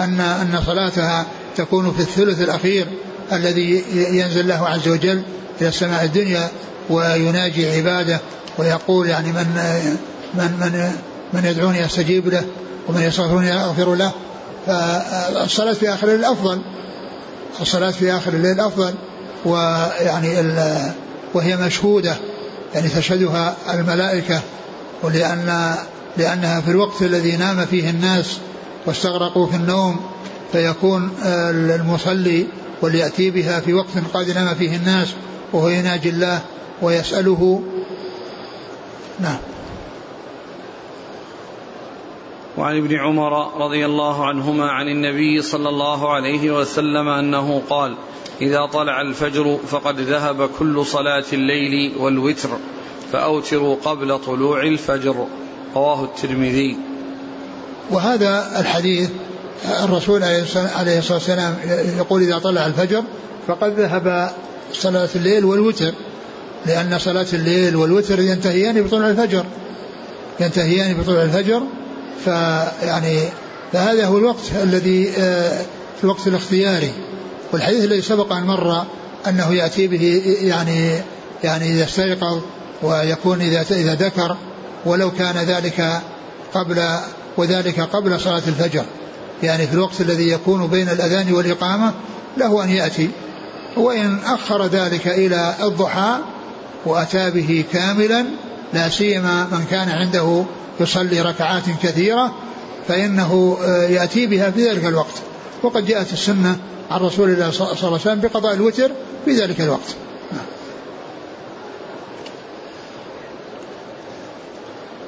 أن أن صلاتها تكون في الثلث الأخير الذي ينزل الله عز وجل إلى السماء الدنيا ويناجي عباده ويقول يعني من من من من يدعوني أستجيب له ومن يستغفرني اغفر له. فالصلاة في آخر الليل أفضل. الصلاة في آخر الليل أفضل ويعني وهي مشهودة يعني تشهدها الملائكة ولأن لأنها في الوقت الذي نام فيه الناس واستغرقوا في النوم فيكون المصلي وليأتي بها في وقت قد نام فيه الناس وهو يناجي الله ويسأله. نعم. وعن ابن عمر رضي الله عنهما عن النبي صلى الله عليه وسلم أنه قال إذا طلع الفجر فقد ذهب كل صلاة الليل والوتر فأوتروا قبل طلوع الفجر. رواه الترمذي. وهذا الحديث الرسول عليه الصلاة والسلام يقول إذا طلع الفجر فقد ذهب صلاة الليل والوتر لأن صلاة الليل والوتر ينتهيان بطلوع الفجر. ينتهيان بطلوع الفجر فيعني فهذا هو الوقت الذي آه، الوقت الاختياري. والحديث الذي سبق أن مر أنه يأتي به يعني يعني إذا استيقظ ويكون إذا إذا ذكر ولو كان ذلك قبل وذلك قبل صلاة الفجر. يعني في الوقت الذي يكون بين الأذان والإقامة له أن يأتي. وإن أخر ذلك إلى الضحى وأتى به كاملا لا سيما من كان عنده يصلي ركعات كثيرة فإنه آه، يأتي بها في ذلك الوقت. وقد جاءت السنة عن رسول الله صلى الله عليه وسلم بقضاء الوتر في ذلك الوقت.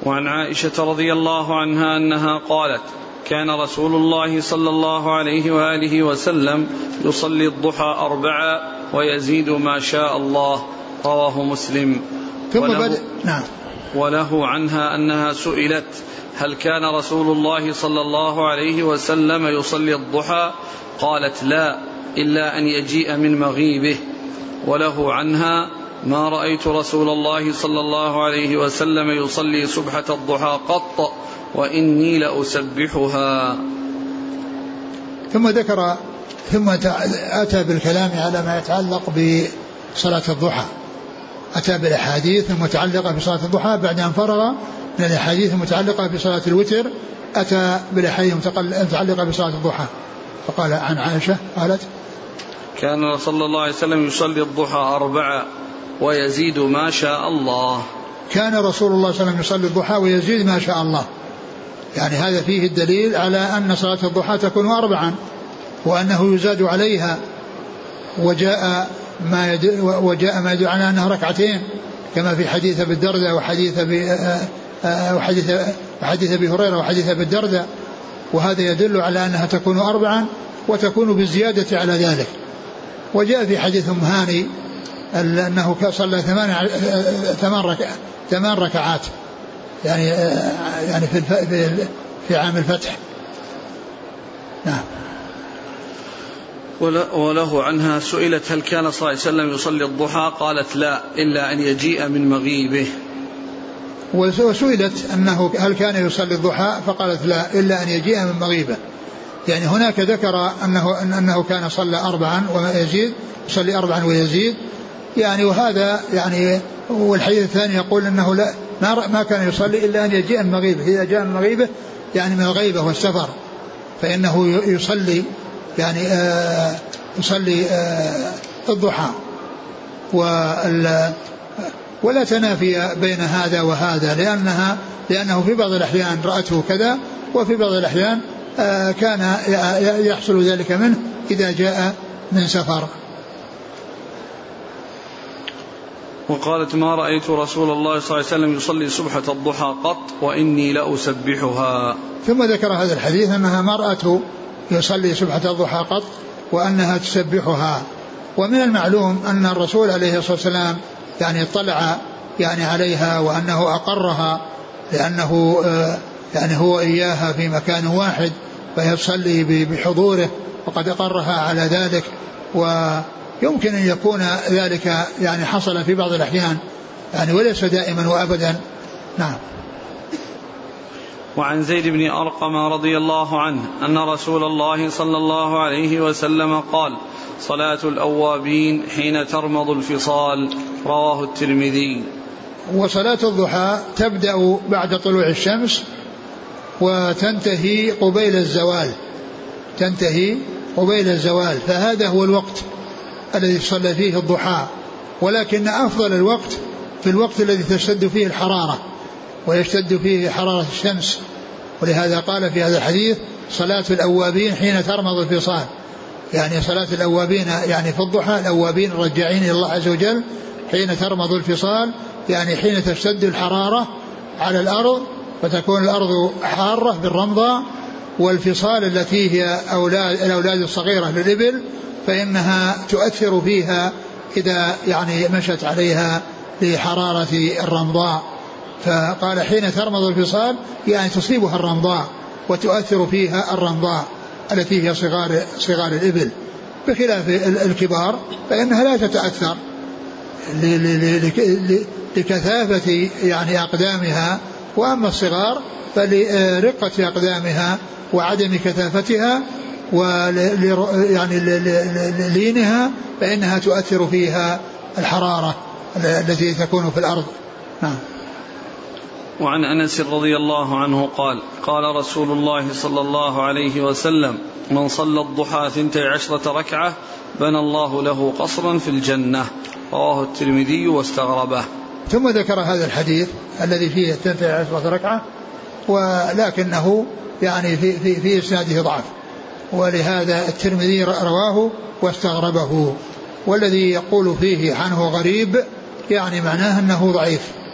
وعن عائشة رضي الله عنها أنها قالت كان رسول الله صلى الله عليه وآله وسلم يصلي الضحى أربعا ويزيد ما شاء الله. رواه مسلم. ثم بدأ نعم. وله عنها أنها سئلت هل كان رسول الله صلى الله عليه وسلم يصلي الضحى؟ قالت لا إلا أن يجيء من مغيبه. وله عنها ما رأيت رسول الله صلى الله عليه وسلم يصلي سبحه الضحى قط وإني لأسبحها. ثم ذكر ثم أتى بالكلام على ما يتعلق بصلاة الضحى. أتى بالأحاديث المتعلقة بصلاة الضحى بعد أن فرغ من الأحاديث المتعلقة بصلاة الوتر أتى بالأحاديث المتعلقة بصلاة الضحى. فقال عن عائشة قالت كان صلى الله عليه وسلم يصلي الضحى أربعة ويزيد ما شاء الله. كان رسول الله صلى الله عليه وسلم يصلي الضحى ويزيد ما شاء الله. يعني هذا فيه الدليل على أن صلاة الضحى تكون أربعا وأنه يزاد عليها وجاء ما وجاء ما يدل على انها ركعتين كما في حديث أبي الدرداء وحديث ابي وحديث وحديث أبي هريرة وحديث أبي الدرداء. وهذا يدل على أنها تكون اربعا وتكون بالزياده على ذلك. وجاء في حديث أم هاني أنه صلى ثمان ثمان ثمان ركعات يعني يعني في في عام الفتح. نعم. وله عنها سئلت هل كان صلى الله عليه وسلم يصلي الضحى؟ قالت لا إلا أن يجيء من مغيبه. وسئلت أنه هل كان يصلي الضحى؟ فقالت لا إلا أن يجيء من مغيبه. يعني هناك ذكر أنه أنه كان صلى أربعا ويزيد يصلي أربعا ويزيد. يعني وهذا يعني والحديث الثاني يقول أنه لا ما ما كان يصلي إلا أن يجيء من مغيبه. إذا جاء من مغيبه يعني من الغيبة والسفر فإنه يصلي يعني آه يصلي آه الضحى. ولا تنافي بين هذا وهذا لأنها لأنه في بعض الأحيان رأته كذا وفي بعض الأحيان آه كان يحصل ذلك منه إذا جاء من سفر. وقالت ما رأيت رسول الله صلى الله عليه وسلم يصلي سبحة الضحى قط وإني لأسبحها. ثم ذكر هذا الحديث أنها ما رأته يصلي سبحة الضحى قط وأنها تسبحها. ومن المعلوم أن الرسول عليه الصلاة والسلام يعني اطلع يعني عليها وأنه أقرها لأنه آه، يعني هو إياها في مكان واحد فهي تصلي بحضوره وقد أقرها على ذلك. ويمكن أن يكون ذلك يعني حصل في بعض الأحيان. يعني وليس دائما وأبدا. نعم. وعن زيد بن أرقم رضي الله عنه أن رسول الله صلى الله عليه وسلم قال صلاة الأوابين حين ترمض الفصال. رواه الترمذي. وصلاة الضحى تبدأ بعد طلوع الشمس وتنتهي قبيل الزوال. تنتهي قبيل الزوال. فهذا هو الوقت الذي صلى فيه الضحى. ولكن أفضل الوقت في الوقت الذي تشتد فيه الحرارة. ويشتد فيه حرارة الشمس. ولهذا قال في هذا الحديث صلاة الأوابين حين ترمض الفصال. يعني صلاة الأوابين يعني في الضحى الأوابين الرجاعين إلى الله عز وجل حين ترمض الفصال يعني حين تشتد الحرارة على الأرض فتكون الأرض حارة بالرمضة والفصال التي هي أولاد الأولاد الصغيرة للإبل فإنها تؤثر فيها إذا يعني مشت عليها لحرارة الرمضاء. فقال حين ترمض الفصال يعني تصيبها الرمضاء وتؤثر فيها الرمضاء التي هي صغار صغار الإبل. بخلاف الكبار فإنها لا تتأثر لكثافة يعني أقدامها. وأما الصغار فلرقة أقدامها وعدم كثافتها يعني لينها فإنها تؤثر فيها الحرارة التي تكون في الأرض. نعم. وعن أنس رضي الله عنه قال قال رسول الله صلى الله عليه وسلم من صلى الضحى ثنتي عشرة ركعة بنى الله له قصرا في الجنة. رواه الترمذي واستغربه. ثم ذكر هذا الحديث الذي فيه ثنتي عشرة ركعة ولكنه يعني في في في إسناده ضعف. ولهذا الترمذي رواه واستغربه. والذي يقول فيه عنه غريب يعني معناه أنه ضعيف.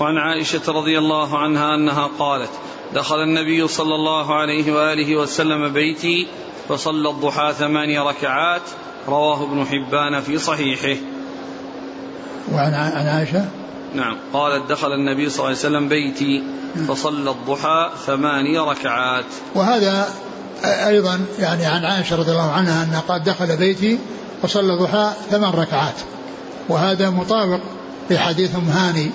وعن عائشة رضي الله عنها أنها قالت دخل النبي صلى الله عليه وآله وسلم بيتي فصلى الضحى ثماني ركعات رواه ابن حبان في صحيحه. وعن عن عائشة؟ نعم قالت دخل النبي صلى الله عليه وسلم بيتي فصلى الضحى ثماني ركعات. وهذا أيضا يعني عن عائشة رضي الله عنها أن قد دخل بيتي وصلى الضحى ثمان ركعات. وهذا مطابق لحديث أم هاني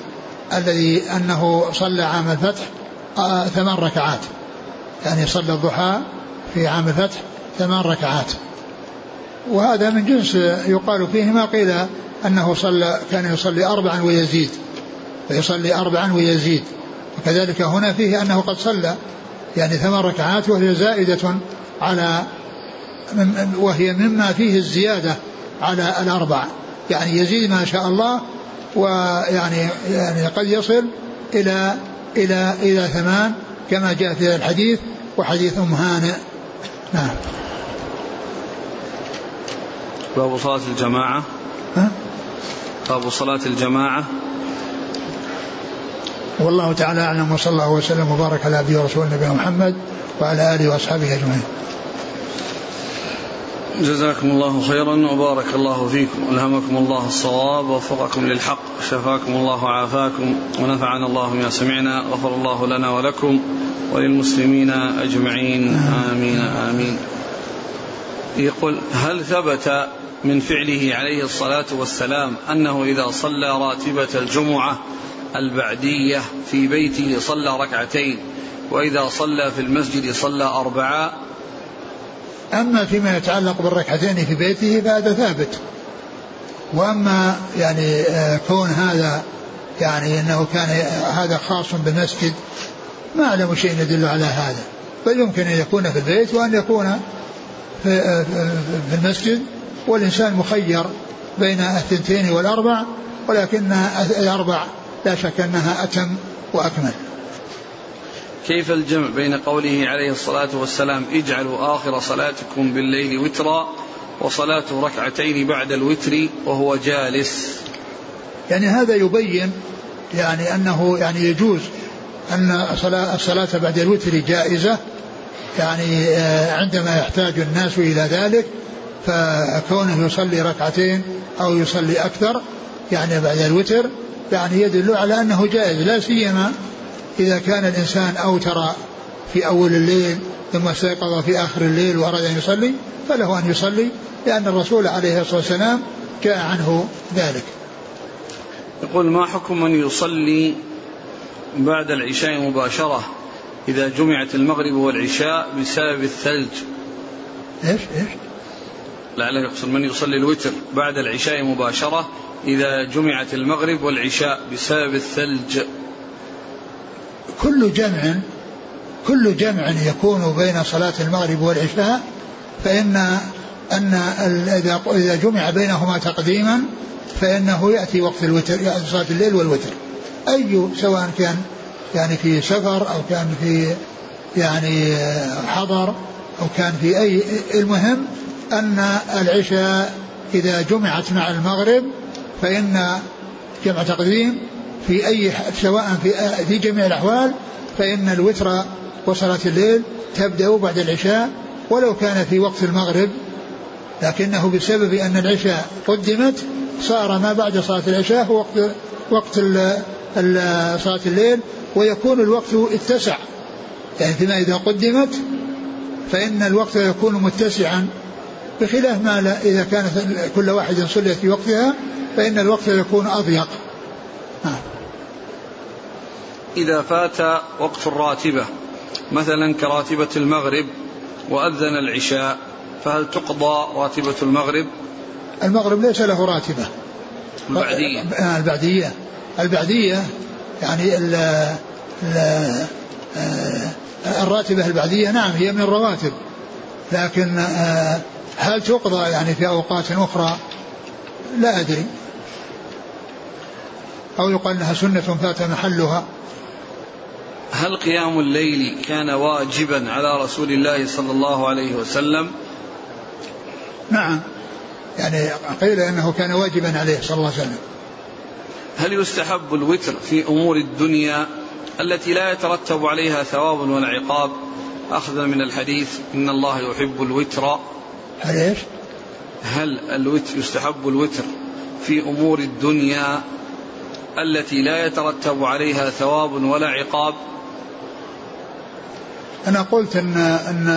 الذي أنه صلى عام الفتح آه ثمان ركعات. يعني صلى الضحى في عام الفتح ثمان ركعات. وهذا من جنس يقال فيه ما قيل أنه صلى كان يصلي أربعا ويزيد. فيصلي أربعا ويزيد. وكذلك هنا فيه أنه قد صلى. يعني ثمان ركعات وهي زائدة على وهي مما فيه الزيادة على الأربع يعني يزيد ما شاء الله ويعني يعني قد يصل إلى إلى إلى ثمان كما جاء في الحديث وحديث أم هانئ نعم باب صلاة الجماعة ها؟ باب صلاة الجماعة والله تعالى أعلم وصلى الله وسلم وبارك على عبده ورسوله نبينا محمد وعلى آله وأصحابه أجمعين. جزاكم الله خيرا وبارك الله فيكم. ألهمكم الله الصواب ووفقكم للحق شفاكم الله وعافاكم ونفعنا الله بما سمعنا غفر الله لنا ولكم وللمسلمين أجمعين. آمين آمين. يقول هل ثبت من فعله عليه الصلاة والسلام أنه إذا صلى راتبة الجمعة البعدية في بيته صلى ركعتين وإذا صلى في المسجد صلى أربعا أما فيما يتعلق بالركعتين في بيته فهذا ثابت. وأما يعني آه، كون هذا يعني أنه كان هذا خاص بالمسجد ما أعلم شيء يدل على هذا. بل يمكن أن يكون في البيت وأن يكون في, آه، في المسجد. والإنسان مخير بين الثنتين والأربع ولكن الأربع لا شك أنها أتم وأكمل. كيف الجمع بين قوله عليه الصلاة والسلام اجعلوا آخر صلاتكم بالليل وترا وصلاة ركعتين بعد الوتر وهو جالس؟ يعني هذا يبين يعني أنه يعني يجوز أن الصلاة بعد الوتر جائزة يعني آه، عندما يحتاج الناس إلى ذلك فكونه يصلي ركعتين أو يصلي أكثر يعني بعد الوتر يعني يدل على أنه جائز لا سيما إذا كان الإنسان أوتر في أول الليل ثم استيقظ في آخر الليل وأراد أن يصلي فله أن يصلي لأن الرسول عليه الصلاة والسلام جاء عنه ذلك. يقول ما حكم من يصلي بعد العشاء مباشرة إذا جمعت المغرب والعشاء بسبب الثلج؟ إيش؟ إيش؟ لعله يقصد من يصلي الوتر بعد العشاء مباشرة إذا جمعت المغرب والعشاء بسبب الثلج. كل جمع كل جمع يكون بين صلاة المغرب والعشاء فإن أن إذا إذا جمع بينهما تقديما فإنه يأتي وقت الوتر يأتي صلاة الليل والوتر. أي سواء كان يعني في سفر أو كان في يعني حضر أو كان في أي المهم أن العشاء إذا جمعت مع المغرب فإن جمع تقديم في أي سواء في في جميع الأحوال فإن الوتر وصلاة الليل تبدأ بعد العشاء ولو كان في وقت المغرب لكنه بسبب أن العشاء قدمت صار ما بعد صلاة العشاء هو وقت وقت صلاة الليل ويكون الوقت اتسع يعني فيما إذا قدمت فإن الوقت يكون متسعا بخلاف ما إذا كانت كل واحد صليت في وقتها فإن الوقت يكون أضيق. إذا فات وقت الراتبة مثلا كراتبة المغرب وأذن العشاء فهل تقضى راتبة المغرب؟ المغرب ليس له راتبة. البعدية. آه، البعدية. البعدية يعني ال ال آه، الراتبة البعدية نعم هي من الرواتب. لكن آه، هل تقضى يعني في أوقات أخرى؟ لا أدري. أو يقال أنها سنة فات محلها. هل قيام الليل كان واجبا على رسول الله صلى الله عليه وسلم؟ نعم. يعني قيل إنه كان واجبا عليه صلى الله عليه وسلم. هل يستحب الوتر في أمور الدنيا التي لا يترتب عليها ثواب ولا عقاب؟ اخذا من الحديث إن الله يحب الوتر. هل إيش؟ هل الوتر يستحب الوتر في أمور الدنيا التي لا يترتب عليها ثواب ولا عقاب؟ أنا قلت ان ان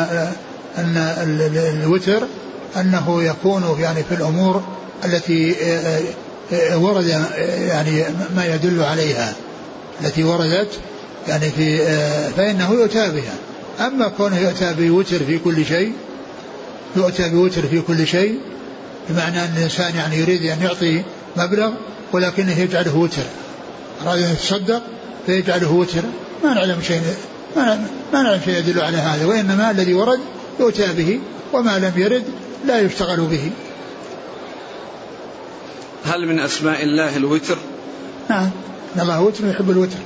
إن الوتر أنه يكون يعني في الأمور التي آه، آه، ورد يعني ما يدل عليها التي وردت يعني في آه، فإنه يؤتى بها. أما كونه يؤتى بوتر في كل شيء يؤتى بوتر في كل شيء بمعنى أن الإنسان يعني يريد أن يعطي مبلغ ولكنه يجعله وتر. اراد ان يتصدق فيجعله وتر. ما نعلم شيء ما نعلم شيء يدل على هذا وإنما الذي ورد يؤتى به وما لم يرد لا يشتغل به. هل من أسماء الله الوتر؟ نعم. إن الله وتر يحب الوتر.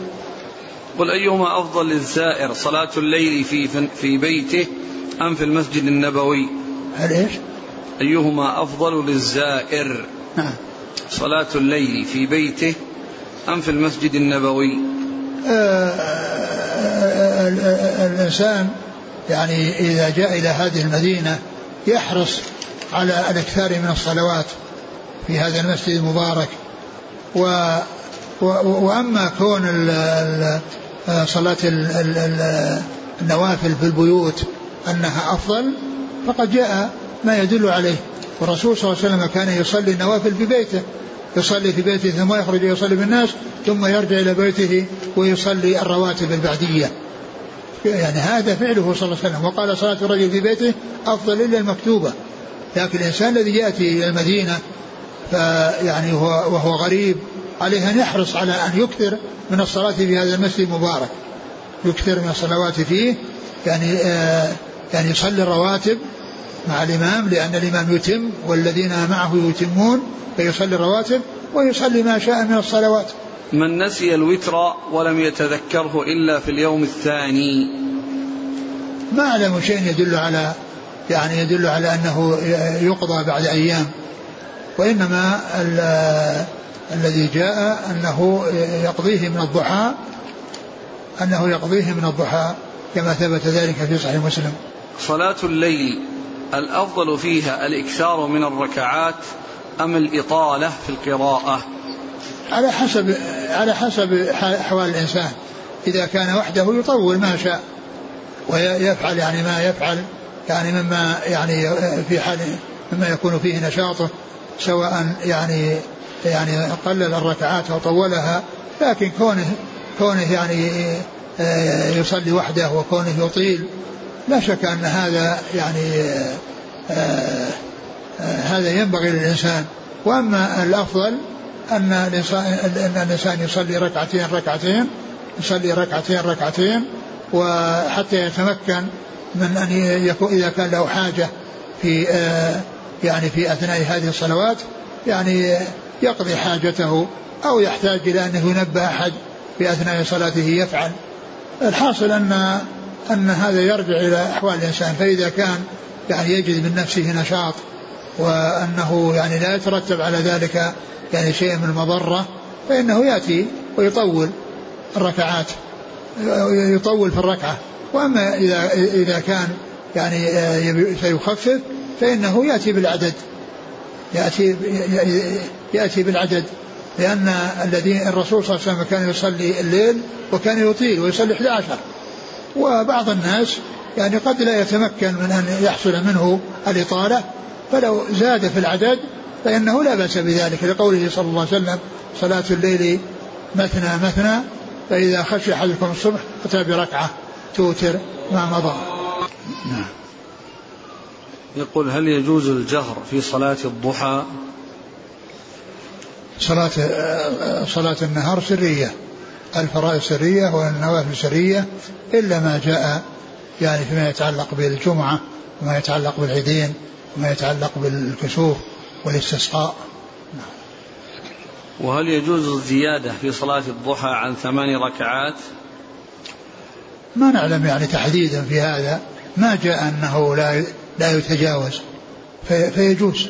قل أيهما أفضل للزائر صلاة الليل في في بيته أم في المسجد النبوي؟ هل إيش؟ أيهما أفضل للزائر؟ نعم. صلاة الليل في بيته أم في المسجد النبوي؟ آه, آه،, آه، الإنسان يعني إذا جاء إلى هذه المدينة يحرص على الإكثار من الصلوات في هذا المسجد المبارك. و و وأما كون ال النوافل في البيوت أنها أفضل فقد جاء ما يدل عليه. والرسول صلى الله عليه وسلم كان يصلي النوافل في بيته. يصلي في بيته ثم يخرج يصلي بالناس ثم يرجع إلى بيته ويصلي الرواتب البعدية. يعني هذا فعله صلى الله عليه وسلم. وقال صلاة الرجل في بيته أفضل إلا المكتوبة. لكن الإنسان الذي يأتي إلى المدينة فيعني هو وهو غريب عليه أن يحرص على أن يكثر من الصلاة في هذا المسجد المبارك. يكثر من الصلوات فيه يعني آه يعني يصلي الرواتب مع الإمام لأن الإمام يتم والذين معه يتمون فيصلي الرواتب ويصلي ما شاء من الصلوات. من نسي الوتر ولم يتذكره إلا في اليوم الثاني. ما أعلم شيء يدل على يعني يدل على أنه يقضى بعد أيام. وإنما الذي جاء أنه يقضيه من الضحى أنه يقضيه من الضحى كما ثبت ذلك في صحيح مسلم. صلاة الليل الأفضل فيها الإكثار من الركعات أم الإطالة في القراءة؟ على حسب على حسب أحوال الإنسان. إذا كان وحده يطول ما شاء ويفعل يعني ما يفعل يعني مما يعني في حال مما يكون فيه نشاطه سواء يعني يعني قلل الركعات أو طولها لكن كونه كونه يعني آه، يصلي وحده وكونه يطيل لا شك أن هذا يعني آه، آه، هذا ينبغي للإنسان. وأما الأفضل أن الإنسان أن الإنسان يصلي ركعتين ركعتين يصلي ركعتين ركعتين وحتى يتمكن من أن يكون إذا كان له حاجة في يعني في أثناء هذه الصلوات يعني يقضي حاجته أو يحتاج إلى انه ينبه أحد في اثناء صلاته يفعل. الحاصل أن أن هذا يرجع إلى أحوال الإنسان فإذا كان يعني يجد من نفسه نشاط وأنه يعني لا يترتب على ذلك يعني شيء من المضرة فإنه يأتي ويطول الركعات يطول في الركعة. وأما إذا إذا كان يعني سيخفف فإنه يأتي بالعدد. يأتي يأتي بالعدد. لأن الذي الرسول صلى الله عليه وسلم كان يصلي الليل وكان يطيل ويصلي 11 وبعض الناس يعني قد لا يتمكن من أن يحصل منه الإطالة فلو زاد في العدد فإنه لا بأس بذلك لقوله صلى الله عليه وسلم صلاة الليل مثنى مثنى فإذا خشي أحدكم الصبح أتى بركعة توتر ما مضى. نعم. يقول هل يجوز الجهر في صلاة الضحى؟ صلاة صلاة النهار سرية. الفرائض سرية والنوافل سرية إلا ما جاء يعني فيما يتعلق بالجمعة وما يتعلق بالعيدين وما يتعلق بالكسوف والاستسقاء. وهل يجوز الزيادة في صلاة الضحى عن ثمان ركعات؟ ما نعلم يعني تحديدا في هذا. ما جاء أنه لا لا يتجاوز. فيجوز.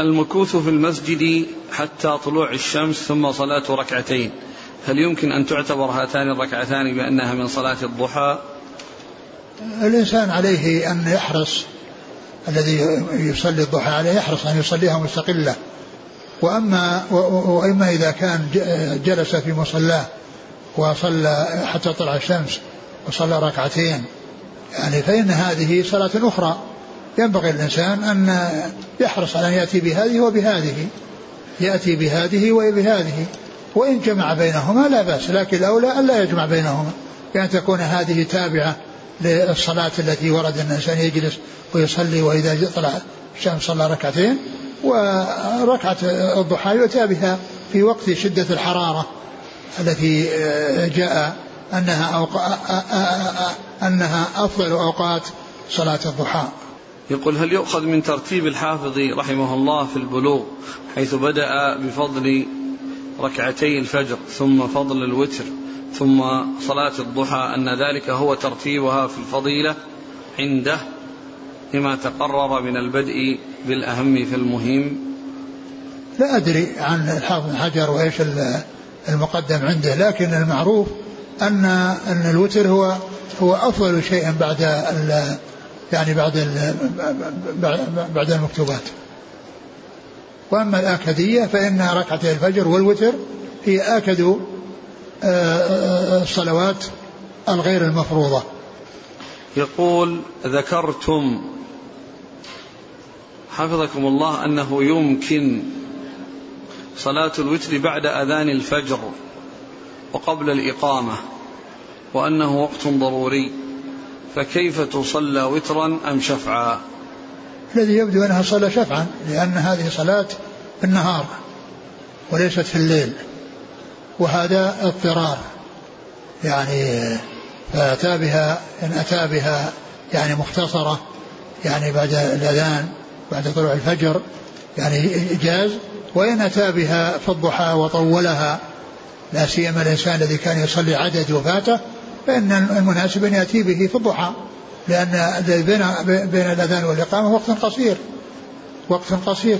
المكوث في المسجد حتى طلوع الشمس ثم صلاة ركعتين. هل يمكن أن تعتبر هاتان الركعتان بأنها من صلاة الضحى؟ الإنسان عليه أن يحرص الذي يصلي الضحى عليه يحرص أن يصليها مستقلة. وأما وإما إذا كان جلس في مصلاه وصلى حتى طلع الشمس وصلى ركعتين يعني فإن هذه صلاة أخرى. ينبغي الإنسان أن يحرص على أن يأتي بهذه وبهذه يأتي بهذه وبهذه. وإن جمع بينهما لا بأس لكن الأولى ألا يجمع بينهما بأن تكون هذه تابعة للصلاة التي ورد أن الإنسان يجلس ويصلي وإذا طلع الشمس صلى ركعتين وركعة الضحى يؤتى بها في وقت شدة الحرارة التي جاء أنها أوق... أنها أفضل أوقات صلاة الضحى. يقول هل يؤخذ من ترتيب الحافظ رحمه الله في البلوغ حيث بدأ بفضل ركعتي الفجر ثم فضل الوتر ثم صلاة الضحى أن ذلك هو ترتيبها في الفضيلة عنده لما تقرر من البدء بالأهم في المهم؟ لا أدري عن الحافظ حجر وإيش المقدم عنده لكن المعروف أن أن الوتر هو هو أفضل شيء بعد يعني بعد بعد المكتوبات. وأما الآكدية فإن ركعتي الفجر والوتر هي آكد آه، آه، الصلوات الغير المفروضة. يقول ذكرتم حفظكم الله أنه يمكن صلاة الوتر بعد أذان الفجر وقبل الإقامة وأنه وقت ضروري. فكيف تصلى وترا أم شفعا؟ الذي يبدو أنها صلى شفعا لأن هذه صلاة في النهار وليست في الليل وهذا اضطرار. يعني فأتى بها إن أتى بها يعني مختصرة يعني بعد الأذان بعد طلوع الفجر يعني جاز وإن أتى بها في الضحى وطولها لا سيما الإنسان الذي كان يصلي عدد وفاته فإن المناسب أن يأتي به في الضحى لأن بين بين الأذان والإقامة وقت قصير وقت قصير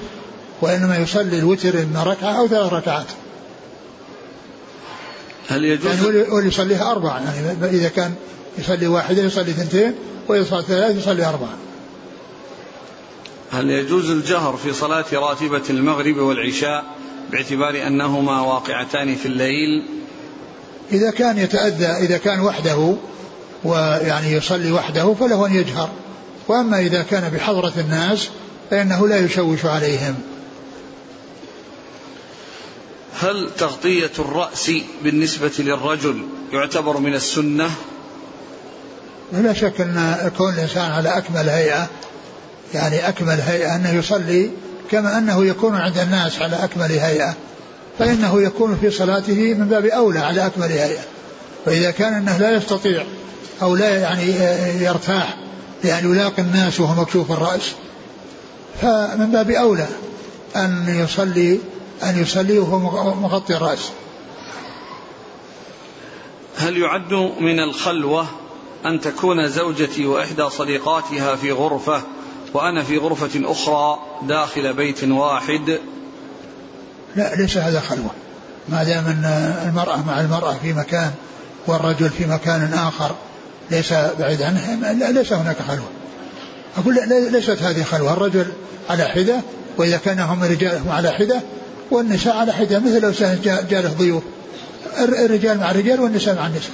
وإنما يصلي الوتر إما ركعة أو ثلاث ركعات. هل يجوز؟ يعني وليصليها أربعة يعني إذا كان يصلي واحدة يصلي اثنتين وإذا صلى ثلاث يصلي أربعة. هل يجوز الجهر في صلاة راتبة المغرب والعشاء باعتبار أنهما واقعتان في الليل؟ إذا كان يتأذى إذا كان وحده ويعني يصلي وحده فله أن يجهر. وأما إذا كان بحضرة الناس فإنه لا يشوش عليهم. هل تغطية الرأس بالنسبة للرجل يعتبر من السنة؟ لا شك أن كون الإنسان على أكمل هيئة يعني أكمل هيئة أنه يصلي كما أنه يكون عند الناس على أكمل هيئة. فإنه يكون في صلاته من باب أولى على أكمل هيئة فإذا كان أنه لا يستطيع أو لا يعني يرتاح لأن يلاقي الناس وهو مكشوف الرأس فمن باب أولى أن يصلي أن يصلي وهو مغطي الرأس. هل يعد من الخلوة أن تكون زوجتي وإحدى صديقاتها في غرفة وأنا في غرفة أخرى داخل بيت واحد؟ لا ليس هذا خلوة. ما دام أن المرأة مع المرأة في مكان والرجل في مكان آخر ليس بعيد عنه ليس هناك خلوة. أقول ليست هذه خلوة. الرجل على حدة وإذا كان هم رجال هم على حدة والنساء على حدة مثل لو جاله ضيوف. الرجال مع الرجال والنساء مع النساء.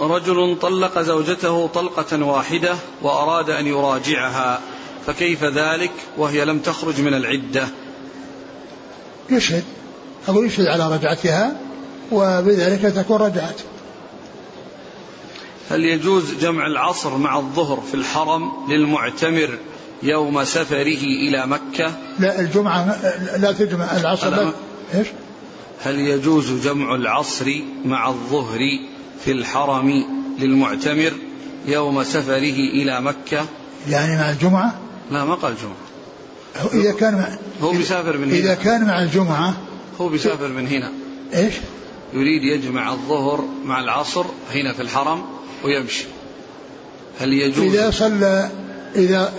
رجل طلق زوجته طلقة واحدة وأراد أن يراجعها فكيف ذلك؟ وهي لم تخرج من العدة. يشهد أقول يشهد على رجعتها وبذلك تكون رجعت. هل يجوز جمع العصر مع الظهر في الحرم للمعتمر يوم سفره إلى مكة؟ لا الجمعة لا تجمع العصر لا. إيش؟ هل يجوز جمع العصر مع الظهر في الحرم للمعتمر يوم سفره إلى مكة؟ يعني مع الجمعة؟ لا ما قال جمعة. إذا كان مع هو بيسافر من هنا. إذا كان مع الجمعة هو بيسافر من هنا. إيش؟ يريد يجمع الظهر مع العصر هنا في الحرم ويمشي. هل يجوز؟ إذا صلى إذا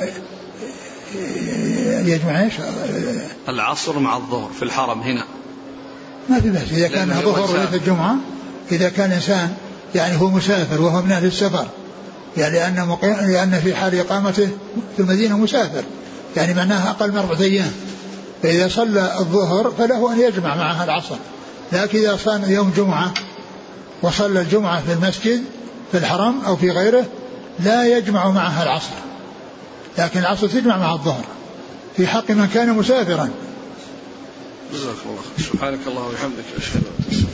يجمع إيش؟ العصر مع الظهر في الحرم هنا. ما في بأس. إذا كان ظهر وليس الجمعة إذا كان إنسان يعني هو مسافر وهو من أهل السفر يعني لأن مقيم لأن في حال إقامته في المدينة مسافر. يعني معناها أقل من أربعة أيام. فإذا صلى الظهر فله أن يجمع معها العصر. لكن إذا صام يوم جمعة وصلى الجمعة في المسجد في الحرم أو في غيره لا يجمع معها العصر. لكن العصر تجمع مع الظهر. في حق من كان مسافرا. جزاك الله سبحانك الله وبحمدك أشهد أن